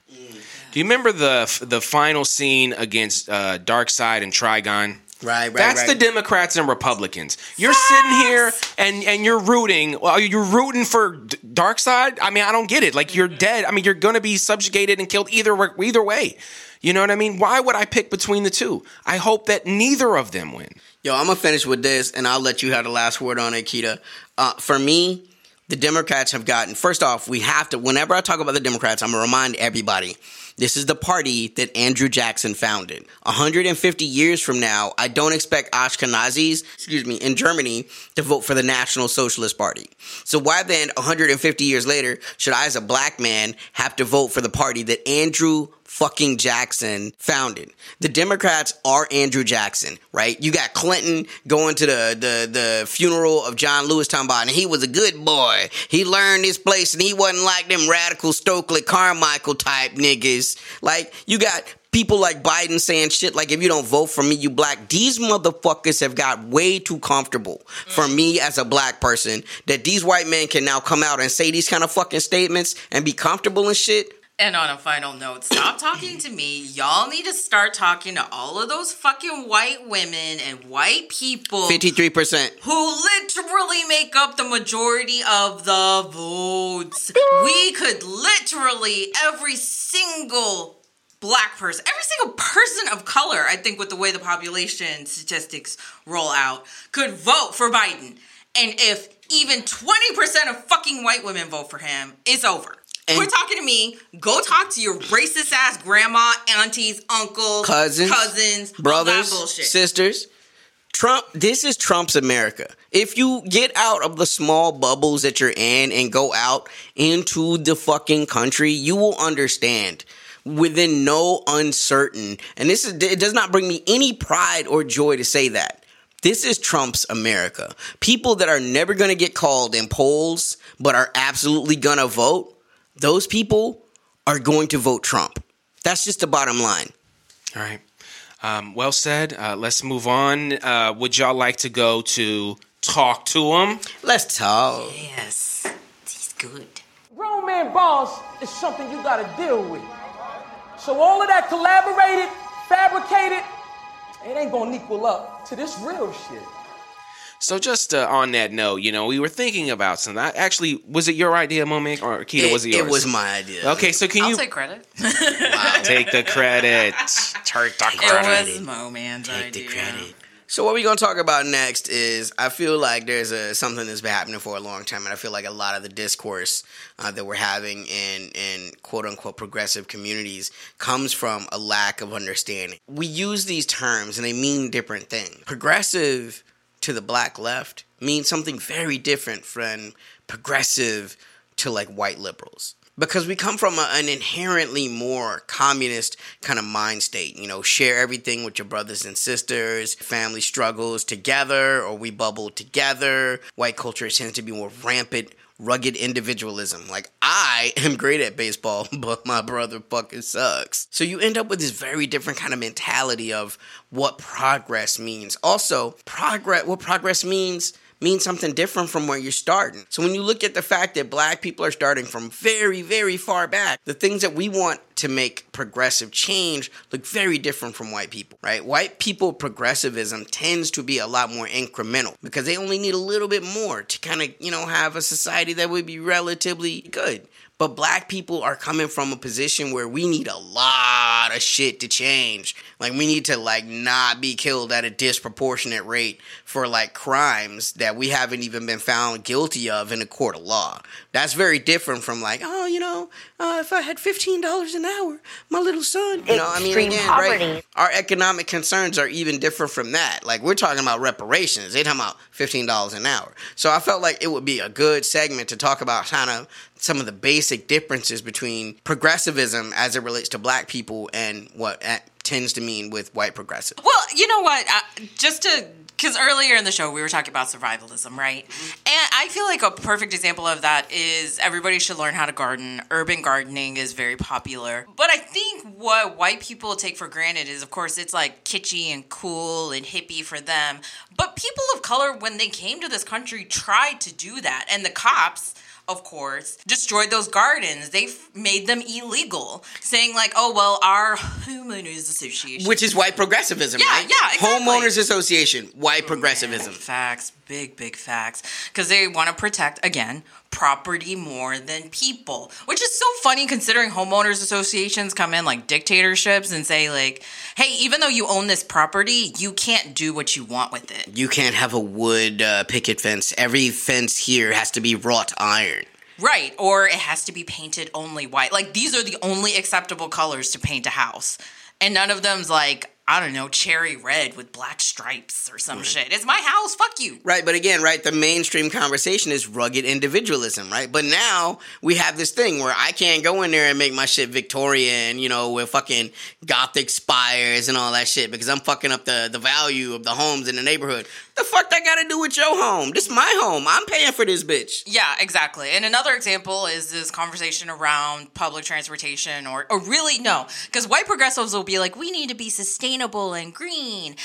Do you remember the the final scene against uh, Darkseid and Trigon? Right, right, That's right. the Democrats and Republicans. You're sitting here and and you're rooting. Well, you're rooting for D- Darkseid. I mean, I don't get it. Like you're dead. I mean, you're going to be subjugated and killed either either way. You know what I mean? Why would I pick between the two? I hope that neither of them win. Yo, I'm gonna finish with this, and I'll let you have the last word on it, Keita. Uh, for me, the Democrats have gotten. First off, we have to. Whenever I talk about the Democrats, I'm gonna remind everybody. This is the party that Andrew Jackson founded. 150 years from now, I don't expect Ashkenazis, excuse me, in Germany to vote for the National Socialist Party. So why then, 150 years later, should I, as a black man, have to vote for the party that Andrew fucking Jackson founded. The Democrats are Andrew Jackson, right? You got Clinton going to the the, the funeral of John Lewis talking about, and he was a good boy. He learned his place, and he wasn't like them radical Stokely Carmichael type niggas. Like you got people like Biden saying shit like, if you don't vote for me, you black. These motherfuckers have got way too comfortable for me as a black person that these white men can now come out and say these kind of fucking statements and be comfortable and shit. And on a final note, stop talking to me. Y'all need to start talking to all of those fucking white women and white people 53%. who literally make up the majority of the votes. We could literally, every single black person, every single person of color, I think, with the way the population statistics roll out, could vote for Biden. And if even 20% of fucking white women vote for him, it's over. And- Quit talking to me. Go talk to your racist ass grandma, aunties, uncles, Cousins, cousins, brothers, sisters. Trump, this is Trump's America. If you get out of the small bubbles that you're in and go out into the fucking country, you will understand within no uncertain. And this is it does not bring me any pride or joy to say that. This is Trump's America. People that are never going to get called in polls but are absolutely going to vote, those people are going to vote Trump. That's just the bottom line. All right. Um, well said. Uh, let's move on. Uh, would y'all like to go to talk to him? Let's talk. Yes, he's good. Grown man boss is something you gotta deal with. So all of that collaborated, fabricated, it ain't gonna equal up to this real shit. So just uh, on that note, you know, we were thinking about something. I, actually, was it your idea, Momic, or Keita? was it yours? It was my idea. Okay, so can I'll you take credit. take the credit? Take the It credit. was Mo Man's idea. So what we're gonna talk about next is I feel like there's a something that's been happening for a long time, and I feel like a lot of the discourse uh, that we're having in in quote unquote progressive communities comes from a lack of understanding. We use these terms and they mean different things. Progressive to the black left means something very different from progressive to like white liberals because we come from a, an inherently more communist kind of mind state. You know, share everything with your brothers and sisters, family struggles together, or we bubble together. White culture tends to be more rampant. Rugged individualism. Like, I am great at baseball, but my brother fucking sucks. So, you end up with this very different kind of mentality of what progress means. Also, progress, what progress means means something different from where you're starting. So when you look at the fact that black people are starting from very, very far back, the things that we want to make progressive change look very different from white people, right? White people progressivism tends to be a lot more incremental because they only need a little bit more to kind of, you know, have a society that would be relatively good. But black people are coming from a position where we need a lot of shit to change. Like we need to like not be killed at a disproportionate rate for like crimes that we haven't even been found guilty of in a court of law. That's very different from like, oh, you know, uh, if I had fifteen dollars an hour, my little son, you know, I mean, again, poverty. right? Our economic concerns are even different from that. Like we're talking about reparations. They're talking about fifteen dollars an hour. So I felt like it would be a good segment to talk about kind of some of the basic differences between progressivism as it relates to black people and what tends to mean with white progressive. Well, you know what? Uh, just to because earlier in the show we were talking about survivalism, right? And I feel like a perfect example of that is everybody should learn how to garden. Urban gardening is very popular. But I think what white people take for granted is, of course, it's like kitschy and cool and hippie for them. But people of color, when they came to this country, tried to do that. And the cops, of course, destroyed those gardens. They made them illegal, saying, like, oh, well, our homeowners association. Which is white progressivism, Yeah, right? yeah, exactly. Homeowners Association, white progressivism. Facts, big, big facts. Because they want to protect, again, property more than people. Which is so funny considering homeowners associations come in like dictatorships and say, like, hey, even though you own this property, you can't do what you want with it. You can't have a wood uh, picket fence. Every fence here has to be wrought iron. Right. Or it has to be painted only white. Like, these are the only acceptable colors to paint a house. And none of them's like, I don't know, cherry red with black stripes or some shit. It's my house. Fuck you. Right, but again, right, the mainstream conversation is rugged individualism, right? But now we have this thing where I can't go in there and make my shit Victorian, you know, with fucking gothic spires and all that shit because I'm fucking up the, the value of the homes in the neighborhood. The fuck that got to do with your home? This is my home. I'm paying for this bitch. Yeah, exactly. And another example is this conversation around public transportation, or, or really, no, because white progressives will be like, we need to be sustainable and green.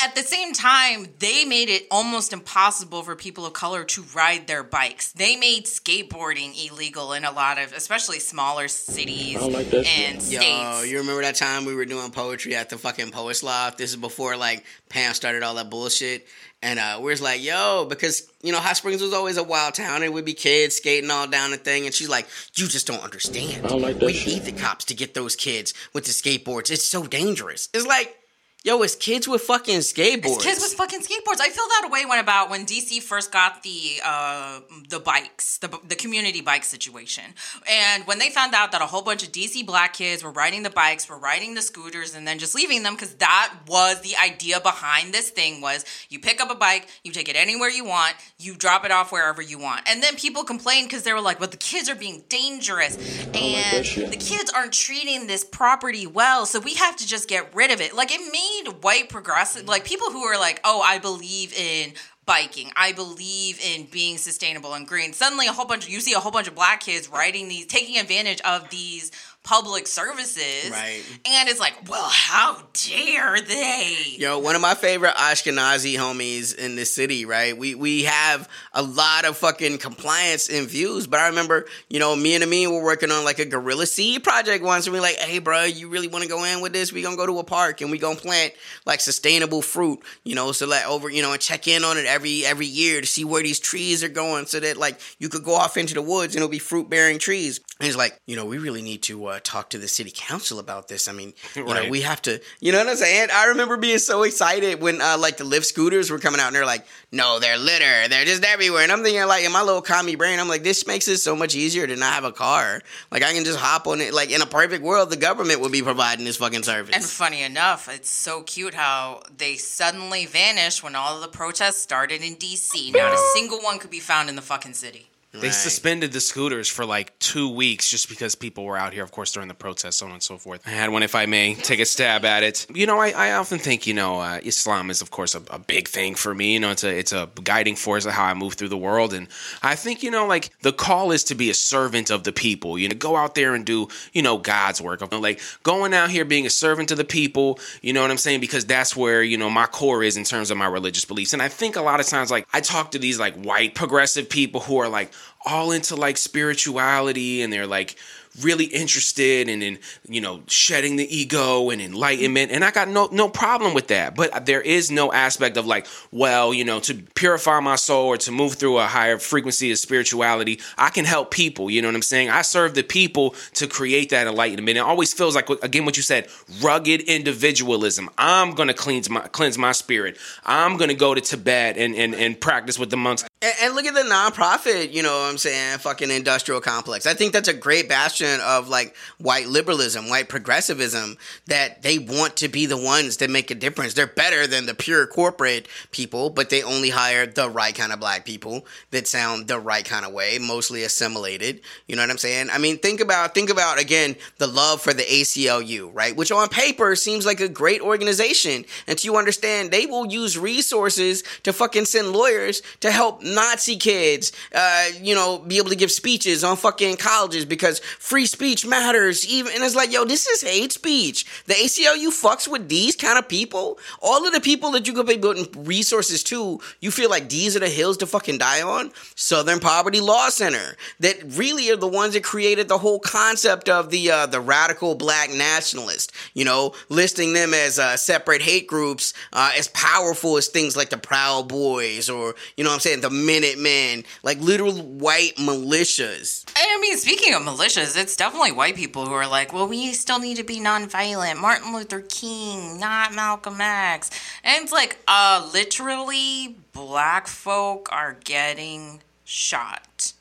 at the same time, they made it almost impossible for people of color to ride their bikes. They made skateboarding illegal in a lot of, especially smaller cities and states. Yo, you remember that time we were doing poetry at the fucking Poets Loft? This is before like Pam started all that bullshit. And uh, we was like, yo, because you know, Hot Springs was always a wild town, and we'd be kids skating all down the thing. And she's like, "You just don't understand. I don't like that we shit. need the cops to get those kids with the skateboards. It's so dangerous. It's like, yo, it's kids with fucking skateboards. It's kids with fucking skateboards. I feel that way when about when DC first got the uh, the bikes, the the community bike situation, and when they found out that a whole bunch of DC black kids were riding the bikes, were riding the scooters, and then just leaving them because that was the idea behind this thing was you pick up a bike, you take it anywhere you want, you drop it off wherever you want, and then people complained because they were like, "Well, the kids are being dangerous, and shit. the kids aren't treating this property well, so we have to just get rid of it." Like it made white progressive, like people who are like, "Oh, I believe in." Biking, I believe in being sustainable and green. Suddenly, a whole bunch you see a whole bunch of black kids riding these, taking advantage of these public services, Right. And it's like, well, how dare they? Yo, one of my favorite Ashkenazi homies in the city, right? We we have a lot of fucking compliance and views, but I remember, you know, me and Amin were working on like a guerrilla seed project once, and we like, hey, bro, you really want to go in with this? We gonna go to a park and we gonna plant like sustainable fruit, you know, so like over, you know, and check in on it every every year to see where these trees are going, so that like you could go off into the woods and it'll be fruit bearing trees. And he's like, you know, we really need to uh, talk to the city council about this. I mean, you know, we have to, you know what I'm saying? I remember being so excited when uh, like the Lyft scooters were coming out and they're like, no, they're litter. They're just everywhere. And I'm thinking like in my little commie brain, I'm like, this makes it so much easier to not have a car. Like I can just hop on it. Like in a perfect world, the government would be providing this fucking service. And funny enough, it's so cute how they suddenly vanished when all of the protests started in DC. Not a single one could be found in the fucking city. They Right. suspended the scooters for like two weeks just because people were out here, of course, during the protests, so on and so forth. I had one, if I may, take a stab at it. You know, I, I often think, you know, uh, Islam is, of course, a, a big thing for me. You know, it's a it's a guiding force of how I move through the world, and I think, you know, like the call is to be a servant of the people. You know, go out there and do, you know, God's work. You know, like going out here being a servant to the people. You know what I'm saying? Because that's where you know my core is in terms of my religious beliefs, and I think a lot of times, like I talk to these like white progressive people who are like all into like spirituality and they're like really interested and in you know shedding the ego and enlightenment and i got no no problem with that. But there is no aspect of like well you know to purify my soul or to move through a higher frequency of spirituality i can help people you know what i'm saying? I serve the people to create that enlightenment. It always feels like again what you said rugged individualism. I'm gonna cleanse my cleanse my spirit. I'm gonna go to tibet and and, and practice with the monks And, and look at the nonprofit, you know what I'm saying, fucking industrial complex. I think that's a great bastion of like white liberalism, white progressivism, that they want to be the ones that make a difference. They're better than the pure corporate people, but they only hire the right kind of black people that sound the right kind of way, mostly assimilated. You know what I'm saying? I mean, think about think about again the love for the ACLU, right? Which on paper seems like a great organization. Until you understand they will use resources to fucking send lawyers to help Nazi kids, uh, you know, be able to give speeches on fucking colleges because free speech matters. Even and it's like, yo, this is hate speech. The ACLU fucks with these kind of people. All of the people that you could be putting resources to, you feel like these are the hills to fucking die on. Southern Poverty Law Center, that really are the ones that created the whole concept of the uh, the radical black nationalist. You know, listing them as uh, separate hate groups, uh, as powerful as things like the Proud Boys or you know what I'm saying the Minutemen, like literal white militias. I mean, speaking of militias, it's definitely white people who are like, well, we still need to be nonviolent. Martin Luther King, not Malcolm X. And it's like, uh, literally, black folk are getting shot.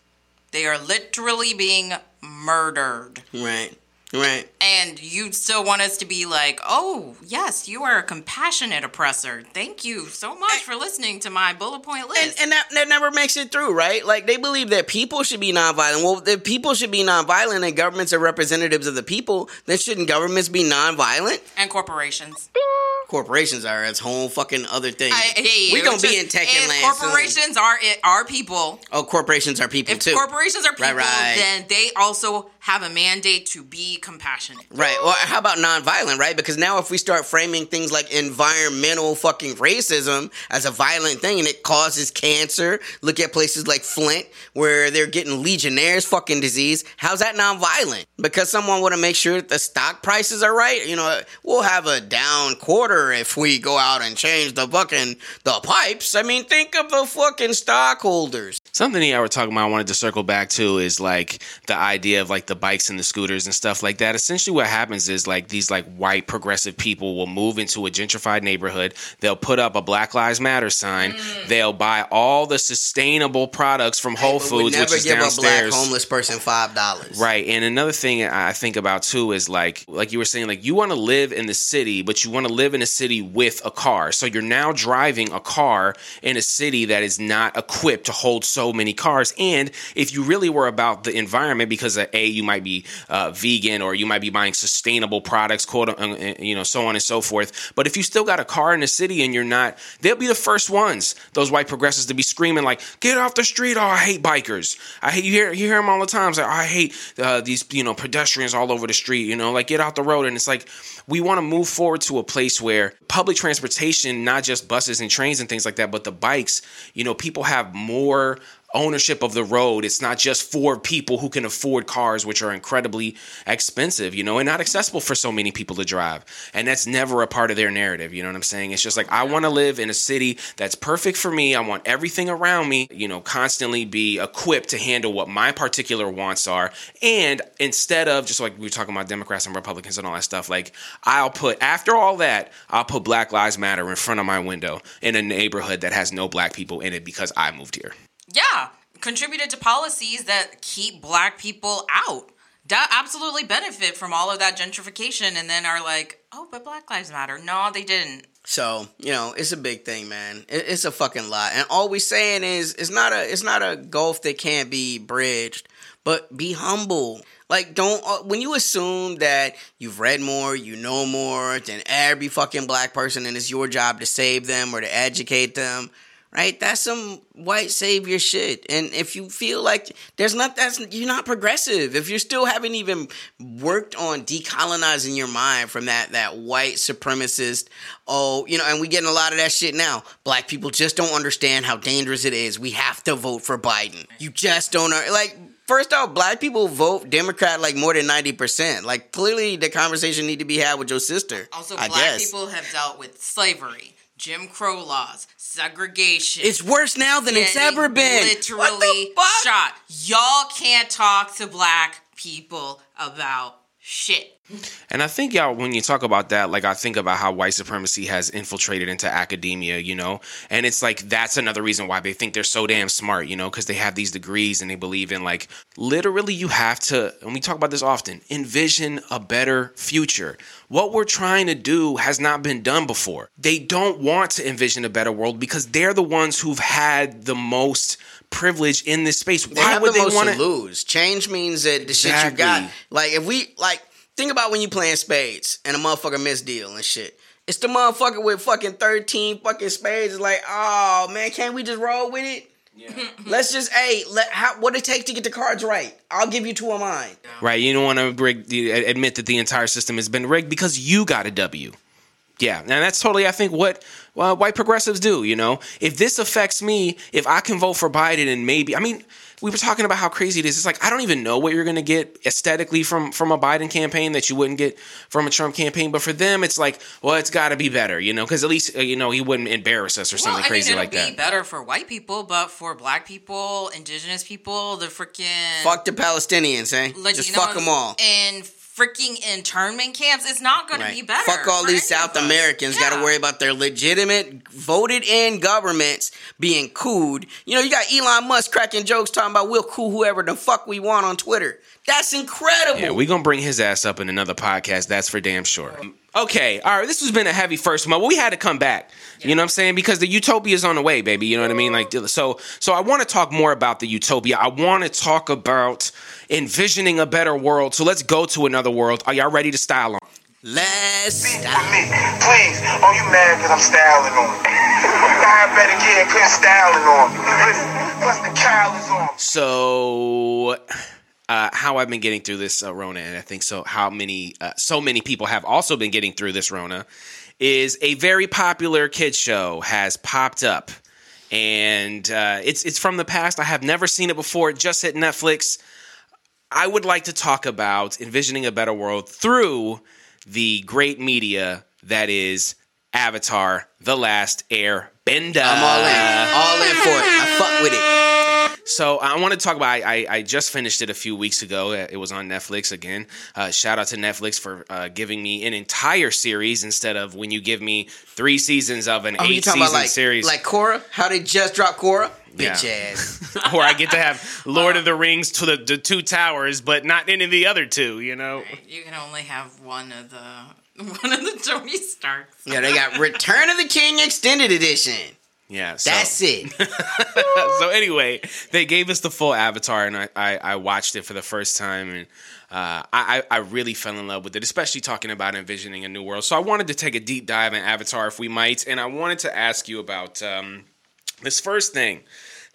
They are literally being murdered. Right. Right. And you still want us to be like, oh, yes, you are a compassionate oppressor. Thank you so much for listening to my bullet point list. And, and that, that never makes it through, right? Like they believe that people should be nonviolent. Well, if people should be nonviolent and governments are representatives of the people, then shouldn't governments be nonviolent? and corporations. Corporations are its whole fucking other thing. I, hey, we it gonna be in tech and land soon. corporations are it are people. Oh, corporations are people If too. corporations are people, Right, right. then they also have a mandate to be compassionate. Right. Well, how about nonviolent, right? Because now if we start framing things like environmental fucking racism as a violent thing and it causes cancer, look at places like Flint where they're getting Legionnaire's fucking disease. How's that nonviolent? Because someone want to make sure that the stock prices are right. You know, we'll have a down quarter if we go out and change the fucking the pipes. I mean, think of the fucking stockholders. Something that I were talking about, I wanted to circle back to is like the idea of like the bikes and the scooters and stuff like that. Essentially, what happens is like these like white progressive people will move into a gentrified neighborhood. They'll put up a Black Lives Matter sign. They'll buy all the sustainable products from Whole Would Foods, never which is give a black homeless person five dollars. Right. And another thing I think about too is like like you were saying, like you want to live in the city, but you want to live in a city with a car. So you're now driving a car in a city that is not equipped to hold so many cars. And if you really were about the environment, because uh, a you might be uh, vegan or you might be buying sustainable products, quote, uh, you know, so on and so forth. But if you still got a car in the city and you're not, they'll be the first ones, those white progressives, to be screaming like, "Get off the street!" Oh, I hate bikers. I hate you hear you hear them all the time. It's like, I hate uh, these you know pedestrians all over the street. You know, like get out the road. And it's like we want to move forward to a place where public transportation, not just buses and trains and things like that, but the bikes. You know, people have more ownership of the road. It's not just for people who can afford cars, which are incredibly expensive, you know, and not accessible for so many people to drive. And that's never a part of their narrative. You know what I'm saying? It's just like, I want to live in a city that's perfect for me. I want everything around me, you know, constantly be equipped to handle what my particular wants are. And instead of just like we were talking about Democrats and Republicans and all that stuff, like I'll put, after all that, I'll put Black Lives Matter in front of my window in a neighborhood that has no black people in it because I moved here. Yeah, contributed to policies that keep black people out. Absolutely benefit from all of that gentrification, and then are like, oh, but Black Lives Matter. No, they didn't. So you know, it's a big thing, man. It, it's a fucking lot, and all we saying is, it's not a, it's not a gulf that can't be bridged. But be humble. Like, don't uh, when you assume that you've read more, you know more than every fucking black person, and it's your job to save them or to educate them. Right, that's some white savior shit. And if you feel like there's not, that's you're not progressive. If you still haven't even worked on decolonizing your mind from that that white supremacist, oh, you know, and we getting a lot of that shit now. Black people just don't understand how dangerous it is. We have to vote for Biden. You just don't. Like, first off, black people vote Democrat like more than ninety percent. Like, clearly, the conversation need to be had with your sister. Also, I black guess. people have dealt with slavery, Jim Crow laws, segregation. It's worse now than it's ever been. Literally shot. Y'all can't talk to black people about shit. And I think y'all, when you talk about that, like I think about how white supremacy has infiltrated into academia, you know, and it's like that's another reason why they think they're so damn smart, you know, because they have these degrees and they believe in like literally you have to, and we talk about this often, envision a better future. What we're trying to do has not been done before. They don't want to envision a better world because they're the ones who've had the most privilege in this space. They Why would the they want to lose. Change means that the shit you Exactly. got. Like if we like think about when you playing spades and a motherfucker misdeal and shit. It's the motherfucker with fucking thirteen fucking spades. It's like, oh man, can't we just roll with it? Let's just hey, let how what it take to get the cards right. I'll give you two of mine. Right. You don't want to rig, admit that the entire system has been rigged because you got a W. Yeah, and that's totally, I think, what uh, white progressives do. You know, if this affects me, if I can vote for Biden, and maybe, I mean, we were talking about how crazy it is. It's like I don't even know what you're going to get aesthetically from from a Biden campaign that you wouldn't get from a Trump campaign. But for them, it's like, well, it's got to be better, you know, because at least uh, you know he wouldn't embarrass us or something well, I crazy mean, like it'll that. better for white people, but for black people, indigenous people, the freaking Fuck the Palestinians, eh? Just fuck them all. In freaking internment camps, it's not going Right. to be better. Fuck all these South us. Americans. Got to worry about their legitimate voted in governments being cooed. You know, you got Elon Musk cracking jokes talking about we'll coo whoever the fuck we want on Twitter. That's incredible. Yeah, we're gonna bring his ass up in another podcast. That's for damn sure. Okay, all right. This has been a heavy first month. We had to come back. You know what I'm saying? Because the utopia is on the way, baby. You know what I mean? Like so. So I want to talk more about the utopia. I want to talk about envisioning a better world. So let's go to another world. Are y'all ready to style on? Let's Please. Oh, you mad because I'm styling on. I better get cause styling on plus the cowl is on. So uh, how I've been getting through this uh, Rona, and I think so. How many, uh, so many people have also been getting through this Rona, is a very popular kids show has popped up, and uh, it's it's from the past. I have never seen it before. It just hit Netflix. I would like to talk about envisioning a better world through the great media that is Avatar: The Last Air Bender. I'm all in. All in for it. I fuck with it. So I want to talk about. I, I just finished it a few weeks ago. Uh, It was on Netflix again. Uh, shout out to Netflix for uh, giving me an entire series instead of when you give me three seasons of an Oh, you eight season about like series. like Korra. How they just dropped Korra? Yeah. Bitch ass. or I get to have Lord of the Rings to the, the two towers, but not any of the other two. You know. You can only have one of the one of the Tony Starks. Yeah, they got Return of the King Extended Edition. Yeah, so, That's it. so anyway, they gave us the full Avatar, and I, I, I watched it for the first time, and uh, I, I really fell in love with it, especially talking about envisioning a new world. So I wanted to take a deep dive in Avatar, if we might, and I wanted to ask you about um, this first thing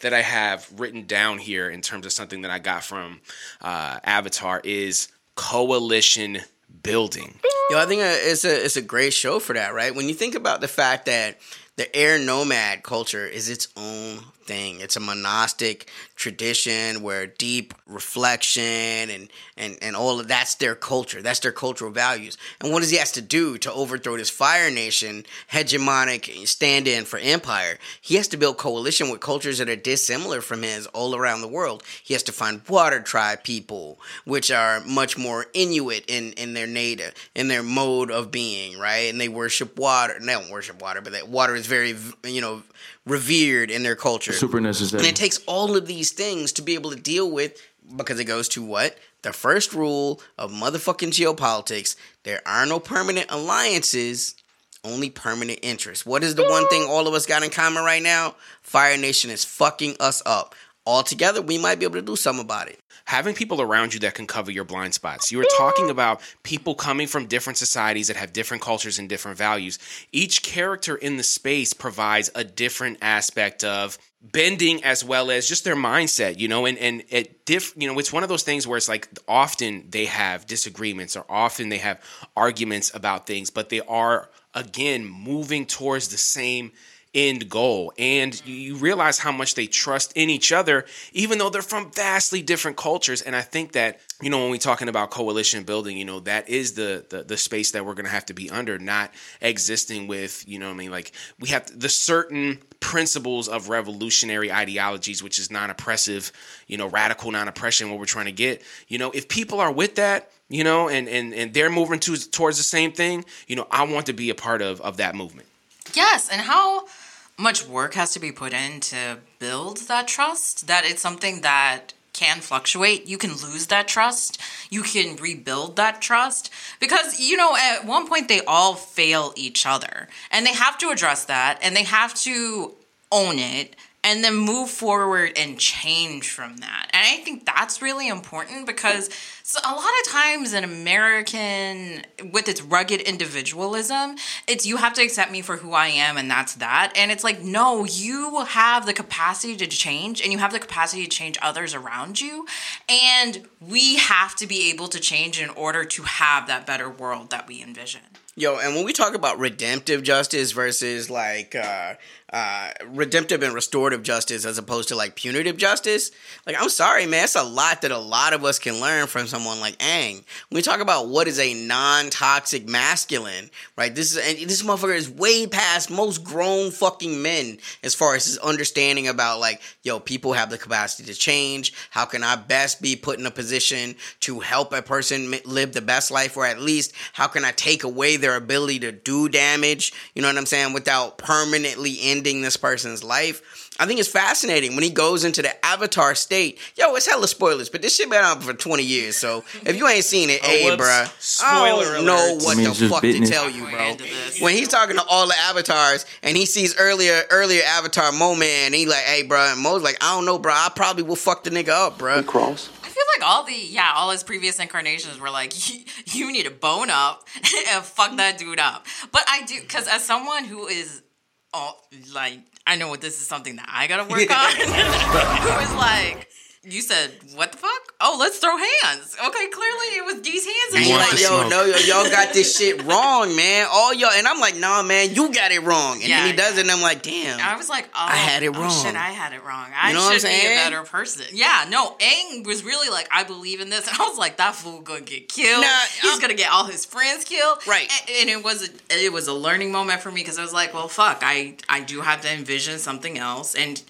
that I have written down here in terms of something that I got from uh, Avatar is coalition building. Yo, I think uh, it's a it's a great show for that, right? When you think about the fact that the air nomad culture is its own thing. It's a monastic tradition where deep reflection and, and, and all of that's their culture. That's their cultural values. And what does he has to do to overthrow this Fire Nation hegemonic stand in for empire? He has to build coalition with cultures that are dissimilar from his all around the world. He has to find water tribe people, which are much more Inuit in, in their native, in their mode of being, right? And they worship water. They don't worship water, but that water is very, you know, revered in their culture. Super necessary. And it takes all of these things to be able to deal with because it goes to what? The first rule of motherfucking geopolitics there are no permanent alliances, only permanent interests. What is the one thing all of us got in common right now? Fire Nation is fucking us up. All together, we might be able to do something about it. having people around you that can cover your blind spots. You were talking about people coming from different societies that have different cultures and different values. Each character in the space provides a different aspect of bending as well as just their mindset, you know, and and it diff you know, it's one of those things where it's like often they have disagreements or often they have arguments about things, but they are again moving towards the same end goal. And you realize how much they trust in each other even though they're from vastly different cultures. And i think that you know when we're talking about coalition building you know that is the the, the space that we're going to have to be under not existing with you know i mean? Like we have the certain principles of revolutionary ideologies which is non-oppressive you know radical non-oppression what we're trying to get. You know if people are with that you know and and, and they're moving to, towards the same thing you know i want to be a part of of that movement. Yes, and how much work has to be put in to build that trust that it's something that can fluctuate. You can lose that trust. You can rebuild that trust because you know at one point they all fail each other and they have to address that and they have to own it and then move forward and change from that. And I think that's really important because so a lot of times in American, with its rugged individualism, it's you have to accept me for who I am and that's that. And it's like, no, you have the capacity to change and you have the capacity to change others around you. And we have to be able to change in order to have that better world that we envision. Yo, and when we talk about redemptive justice versus like uh, uh, redemptive and restorative justice as opposed to like punitive justice, like I'm sorry, man, it's a lot that a lot of us can learn from someone like Aang. When we talk about what is a non-toxic masculine, right? This is and this motherfucker is way past most grown fucking men as far as his understanding about like, yo, people have the capacity to change. How can I best be put in a position to help a person live the best life, or at least how can I take away their ability to do damage, you know what I'm saying, without permanently ending this person's life. I think it's fascinating when he goes into the avatar state. Yo, it's hella spoilers, but this shit been out for 20 years. So if you ain't seen it, Oh, hey, whoops. bruh, I Spoiler don't know alert. what I mean, the it's just fuck to business. tell you, bro. When he's talking to all the avatars and he sees earlier earlier avatar Mo Man, he like, hey, bruh, and Mo's like, I don't know, bruh, I probably will fuck the nigga up, bruh. Cross. I feel like all the yeah, all his previous incarnations were like you need to bone up and fuck that dude up. But I do because as someone who is all like I know what this is something that I gotta work on. who is like you said what the fuck? oh, let's throw hands. Okay, clearly it was these hands. And And you're like, yo, smoke. no, yo, y'all got this shit wrong, man. All y'all, and I'm like, nah, man, you got it wrong. And Yeah, then he does yeah. it, and I'm like, damn. I was like, oh, I had it oh, wrong. shit, I had it wrong. I You know what I'm should be a better person. Yeah, no, Aang was really like, I believe in this, and I was like, that fool gonna get killed. Nah, He's I'm- gonna get all his friends killed. Right. And, and it was a it was a learning moment for me because I was like, well, fuck, I I do have to envision something else, and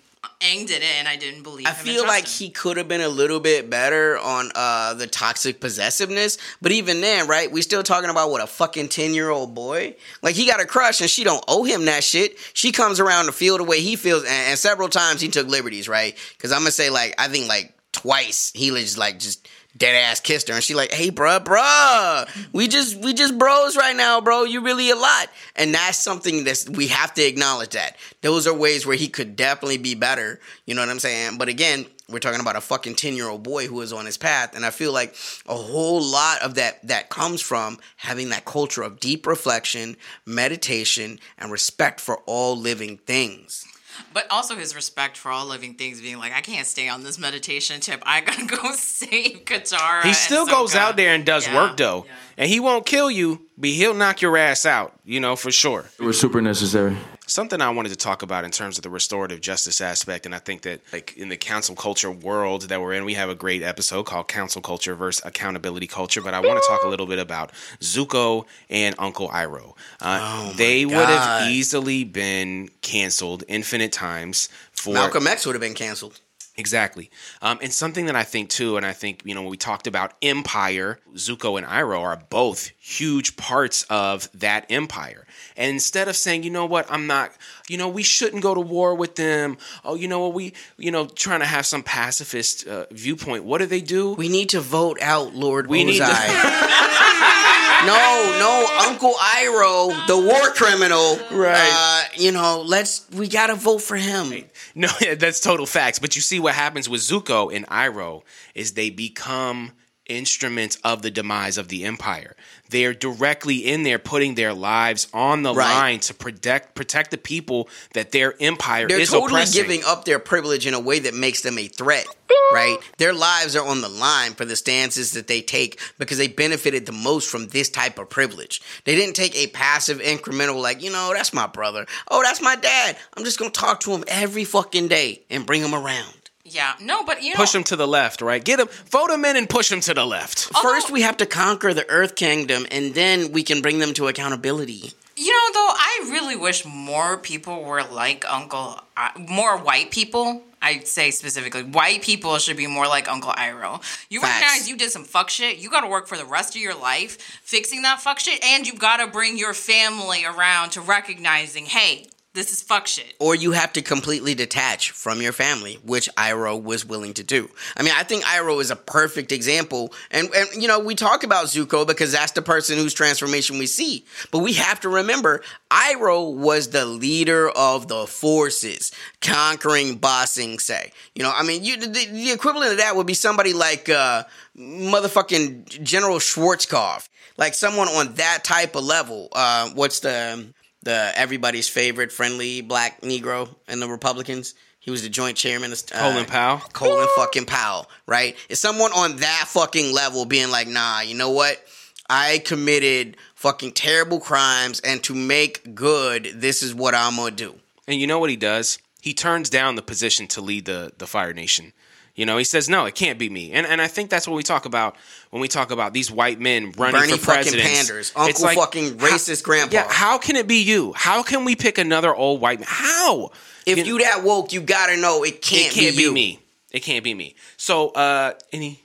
Aang did it, and I didn't believe. It. I feel like him. he could have been a little bit better on uh, the toxic possessiveness, but even then, right? We still talking about what a fucking ten year old boy. Like he got a crush, and she don't owe him that shit. She comes around to feel the way he feels, and, and several times he took liberties, right? Because I'm gonna say like I think like twice he just like just dead ass kissed her, and she like, hey, bruh, bruh, we just we just bros right now, bro. You really a lot, and that's something that we have to acknowledge. That those are ways where he could definitely be better. You know what I'm saying? But again, we're talking about a fucking ten year old boy who is on his path, and I feel like a whole lot of that that comes from having that culture of deep reflection, meditation, and respect for all living things. But also his respect for all living things, being like, I can't stay on this meditation tip. I gotta go save Katara. He still goes out there and does Yeah. work though, and he won't kill you, but he'll knock your ass out. You know for sure. It was super necessary. Something I wanted to talk about in terms of the restorative justice aspect, and I think that like in the cancel culture world that we're in, we have a great episode called "Cancel Culture versus Accountability Culture." But I want to talk a little bit about Zuko and Uncle Iroh. Uh, they would have easily been canceled infinite times for Malcolm X would have been canceled. Exactly. Um, and something that I think too, and I think, you know, when we talked about empire, Zuko and Iroh are both huge parts of that empire. And instead of saying, you know what, I'm not, you know, we shouldn't go to war with them. Oh, you know what, we, you know, trying to have some pacifist uh, viewpoint. What do they do? We need to vote out Lord We need to- Ozai. no, no, Uncle Iroh, the war criminal. Right. Uh, you know, let's we gotta vote for him. No, that's total facts. But you see what happens with Zuko and Iroh is they become instruments of the demise of the empire. They're directly in there putting their lives on the Right. line to protect protect the people that their empire is. They're is totally oppressing. giving up their privilege in a way that makes them a threat. Right? Their lives are on the line for the stances that they take because they benefited the most from this type of privilege. They didn't take a passive incremental, like, you know, that's my brother. Oh, that's my dad. I'm just gonna talk to him every fucking day and bring him around. Yeah, no, but you know, push them to the left, right? Get them, vote them in, and push them to the left. First, we have to conquer the Earth Kingdom, and then we can bring them to accountability. You know, though, I really wish more people were like Uncle, uh, more white people. I'd say specifically, white people should be more like Uncle Iroh. You Facts. recognize you did some fuck shit. You got to work for the rest of your life fixing that fuck shit, and you've got to bring your family around to recognizing, hey, this is fuck shit. Or you have to completely detach from your family, which Iroh was willing to do. I mean, I think Iroh is a perfect example. And, and you know, we talk about Zuko because that's the person whose transformation we see. But we have to remember, Iroh was the leader of the forces, conquering Ba Sing Se. You know, I mean, you, the, the equivalent of that would be somebody like uh, motherfucking General Schwarzkopf. Like someone on that type of level. Uh, what's the the everybody's favorite friendly black Negro in the Republicans? He was the joint chairman of uh, Colin Powell? Colin fucking Powell, right? Is someone on that fucking level being like, nah, you know what? I committed fucking terrible crimes, and to make good, this is what I'm gonna do. And you know what he does? He turns down the position to lead the the Fire Nation. You know, he says, "No, it can't be me." And and I think that's what we talk about when we talk about these white men running Bernie for fucking president. Panders, Uncle fucking racist grandpa. Yeah, how can it be you? How can we pick another old white man? How? If you, that woke, you gotta know it can't, it can't be, be, you. me. It can't be me. So, uh, any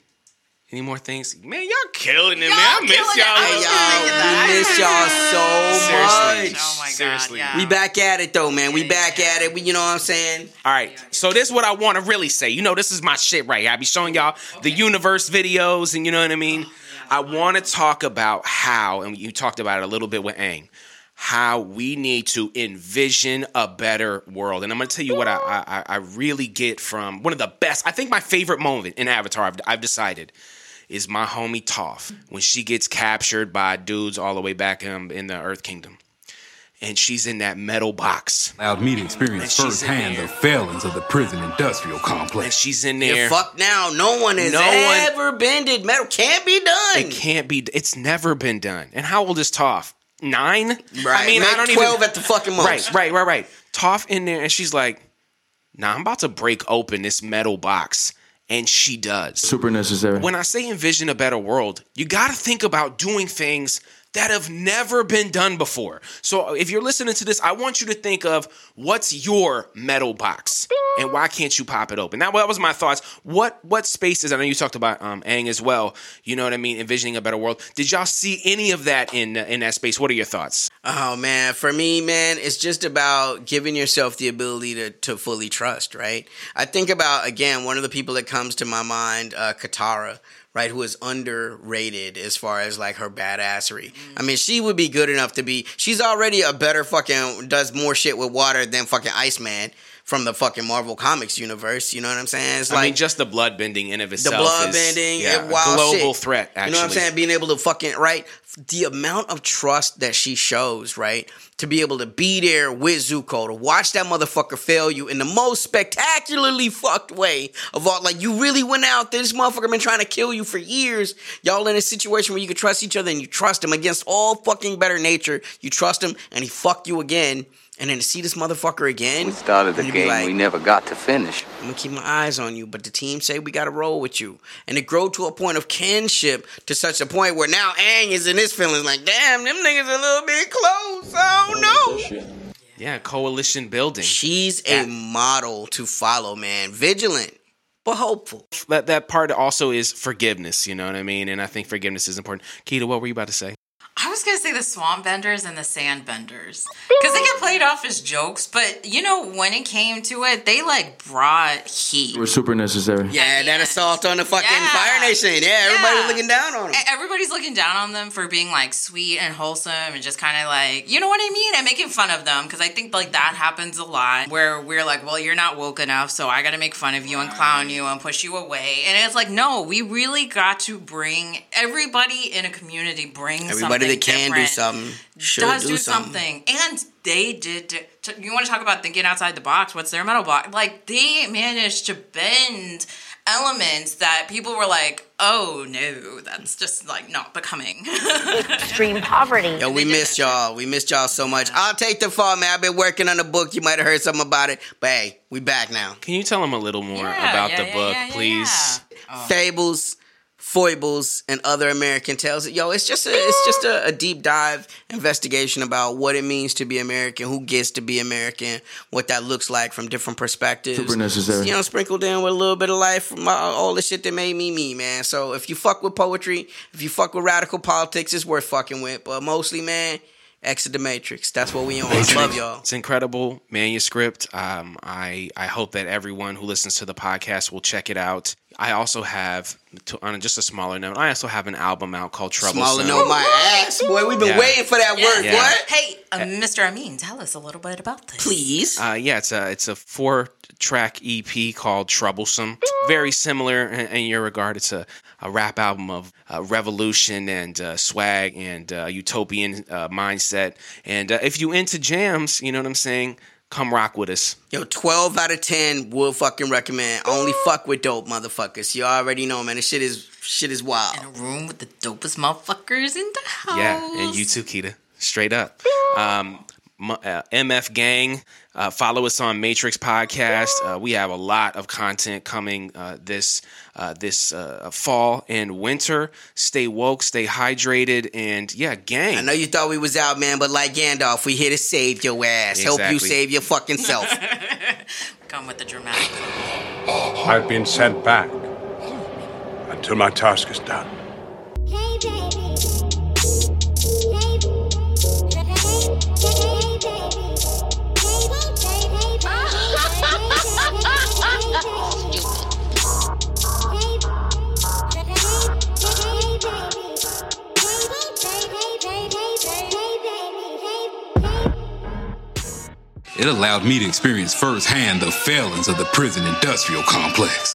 any more things? Man, y'all killing it, man. I miss y'all. I Hey, y'all, we miss y'all so Seriously. much. Oh my Seriously. god, We back at it though, man. We back at it. We, you know what I'm saying? All right, so this is what I want to really say. You know, this is my shit right here. I be showing y'all the universe videos, and you know what I mean. Oh, I want to talk about how, and you talked about it a little bit with Aang, how we need to envision a better world. And I'm going to tell you what I, I I really get from one of the best. I think my favorite moment in Avatar. I've, I've decided. Is my homie Toph when she gets captured by dudes all the way back um, in the Earth Kingdom, and she's in that metal box. Allowed me to experience And firsthand the failings of the prison industrial And complex. she's in You're there. fucked now. No one has No one- ever bended metal. Can't be done. It can't be. It's never been done. And how old is Toph? Nine. Right. I mean, Make I don't 12 even. at the fucking most. Right. Right. Right. Right. Toph in there, and she's like, "Nah, I'm about to break open this metal box," and she does. Super necessary. When I say envision a better world, you got to think about doing things that have never been done before. So if you're listening to this, I want you to think of what's your metal box and why can't you pop it open? That, that was my thoughts. What what spaces? I know you talked about um, Aang as well. You know what I mean? Envisioning a better world. Did y'all see any of that in in that space? What are your thoughts? Oh man, for me, man, it's just about giving yourself the ability to, to fully trust, right? I think about again one of the people that comes to my mind, uh, Katara, right, who is underrated as far as like her badassery. I mm. mean, she would be good enough to be. She's already a better fucking does more shit with water than fucking Iceman from the fucking Marvel Comics universe. You know what I'm saying? It's I like mean, just the blood bending in of the itself. blood is, bending yeah, global shit. threat. Actually, You know what I'm saying? Being able to fucking right, the amount of trust that she shows, right, to be able to be there with Zuko to watch that motherfucker fail you in the most spectacularly fucked way of all. Like you really went out there. This motherfucker been trying to kill you for years. Y'all in a situation where you can trust each other and you trust him against all fucking better nature. You trust him and he fucked you again. And then to see this motherfucker again, We started the and you be game like, we never got to finish. I'm gonna keep my eyes on you, but the team say we gotta roll with you. And it grow to a point of kinship to such a point where now Aang is in his feelings like, damn, them niggas a little bit close. I don't know. yeah, coalition building. She's a model to follow, man. Vigilant, but hopeful. that that part also is forgiveness. You know what I mean? And I think forgiveness is important. Keita, what were you about to say? I was gonna say the swamp benders and the sand benders because they get played off as jokes, but you know when it came to it, they like brought heat. We're super necessary. Yeah, that assault on the fucking Yeah. Fire Nation. Yeah, everybody was Yeah. looking down on him. E- Everybody's looking down on them for being like sweet and wholesome and just kind of like, you know what I mean? And making fun of them because I think like that happens a lot where we're like, well, you're not woke enough, so I got to make fun of you and clown you and push you away. And it's like, no, we really got to bring everybody in a community brings Everybody something that can do something should does do, do something. something. And they did. You want to talk about thinking outside the box? What's their metal box? Like they managed to bend elements that people were like, "Oh no, that's just like not becoming." Extreme poverty. Yo, we missed y'all. We missed y'all so much. I'll take the fall, man. I've been working on the book. You might have heard something about it. But hey, we back now. Can you tell them a little more Yeah, about yeah, the yeah, book, yeah, yeah, please? fables, foibles, and other American tales. Yo, it's just a, it's just a, a deep dive investigation about what it means to be American, who gets to be American, what that looks like from different perspectives. Super necessary. You know, sprinkled in with a little bit of life from all the shit that made me me, man. So if you fuck with poetry, if you fuck with radical politics, it's worth fucking with. But mostly, man. Exit the Matrix. That's what we on. Love y'all. It's incredible manuscript. Um, I I hope that everyone who listens to the podcast will check it out. I also have, to, on just a smaller note, I also have an album out called Trouble. Smaller note, my ass, boy. We've been Yeah. waiting for that word. Yeah. What? hey, uh, Mr. Amin, tell us a little bit about this. Please. Uh, yeah, it's a it's a four track EP called Troublesome. Very similar in, in your regard. It's a, a rap album of uh, revolution and uh, swag and uh, utopian uh, mindset. And uh, if you into jams, you know what I'm saying. Come rock with us. Yo, 12 out of 10 will fucking recommend. Only fuck with dope motherfuckers. You already know, man. This shit is shit is wild. In a room with the dopest motherfuckers in the house. Yeah, and you too, Keita. Straight up. Um, M- uh, MF Gang. Uh, follow us on Matrix Podcast. Uh, we have a lot of content coming uh, this uh, this uh, fall and winter. Stay woke, stay hydrated, and yeah, gang. I know you thought we was out, man, but like Gandalf, we here to save your ass. Help you save your fucking self. Come with the dramatic. I've been sent back until my task is done. It allowed me to experience firsthand the failings of the prison industrial complex.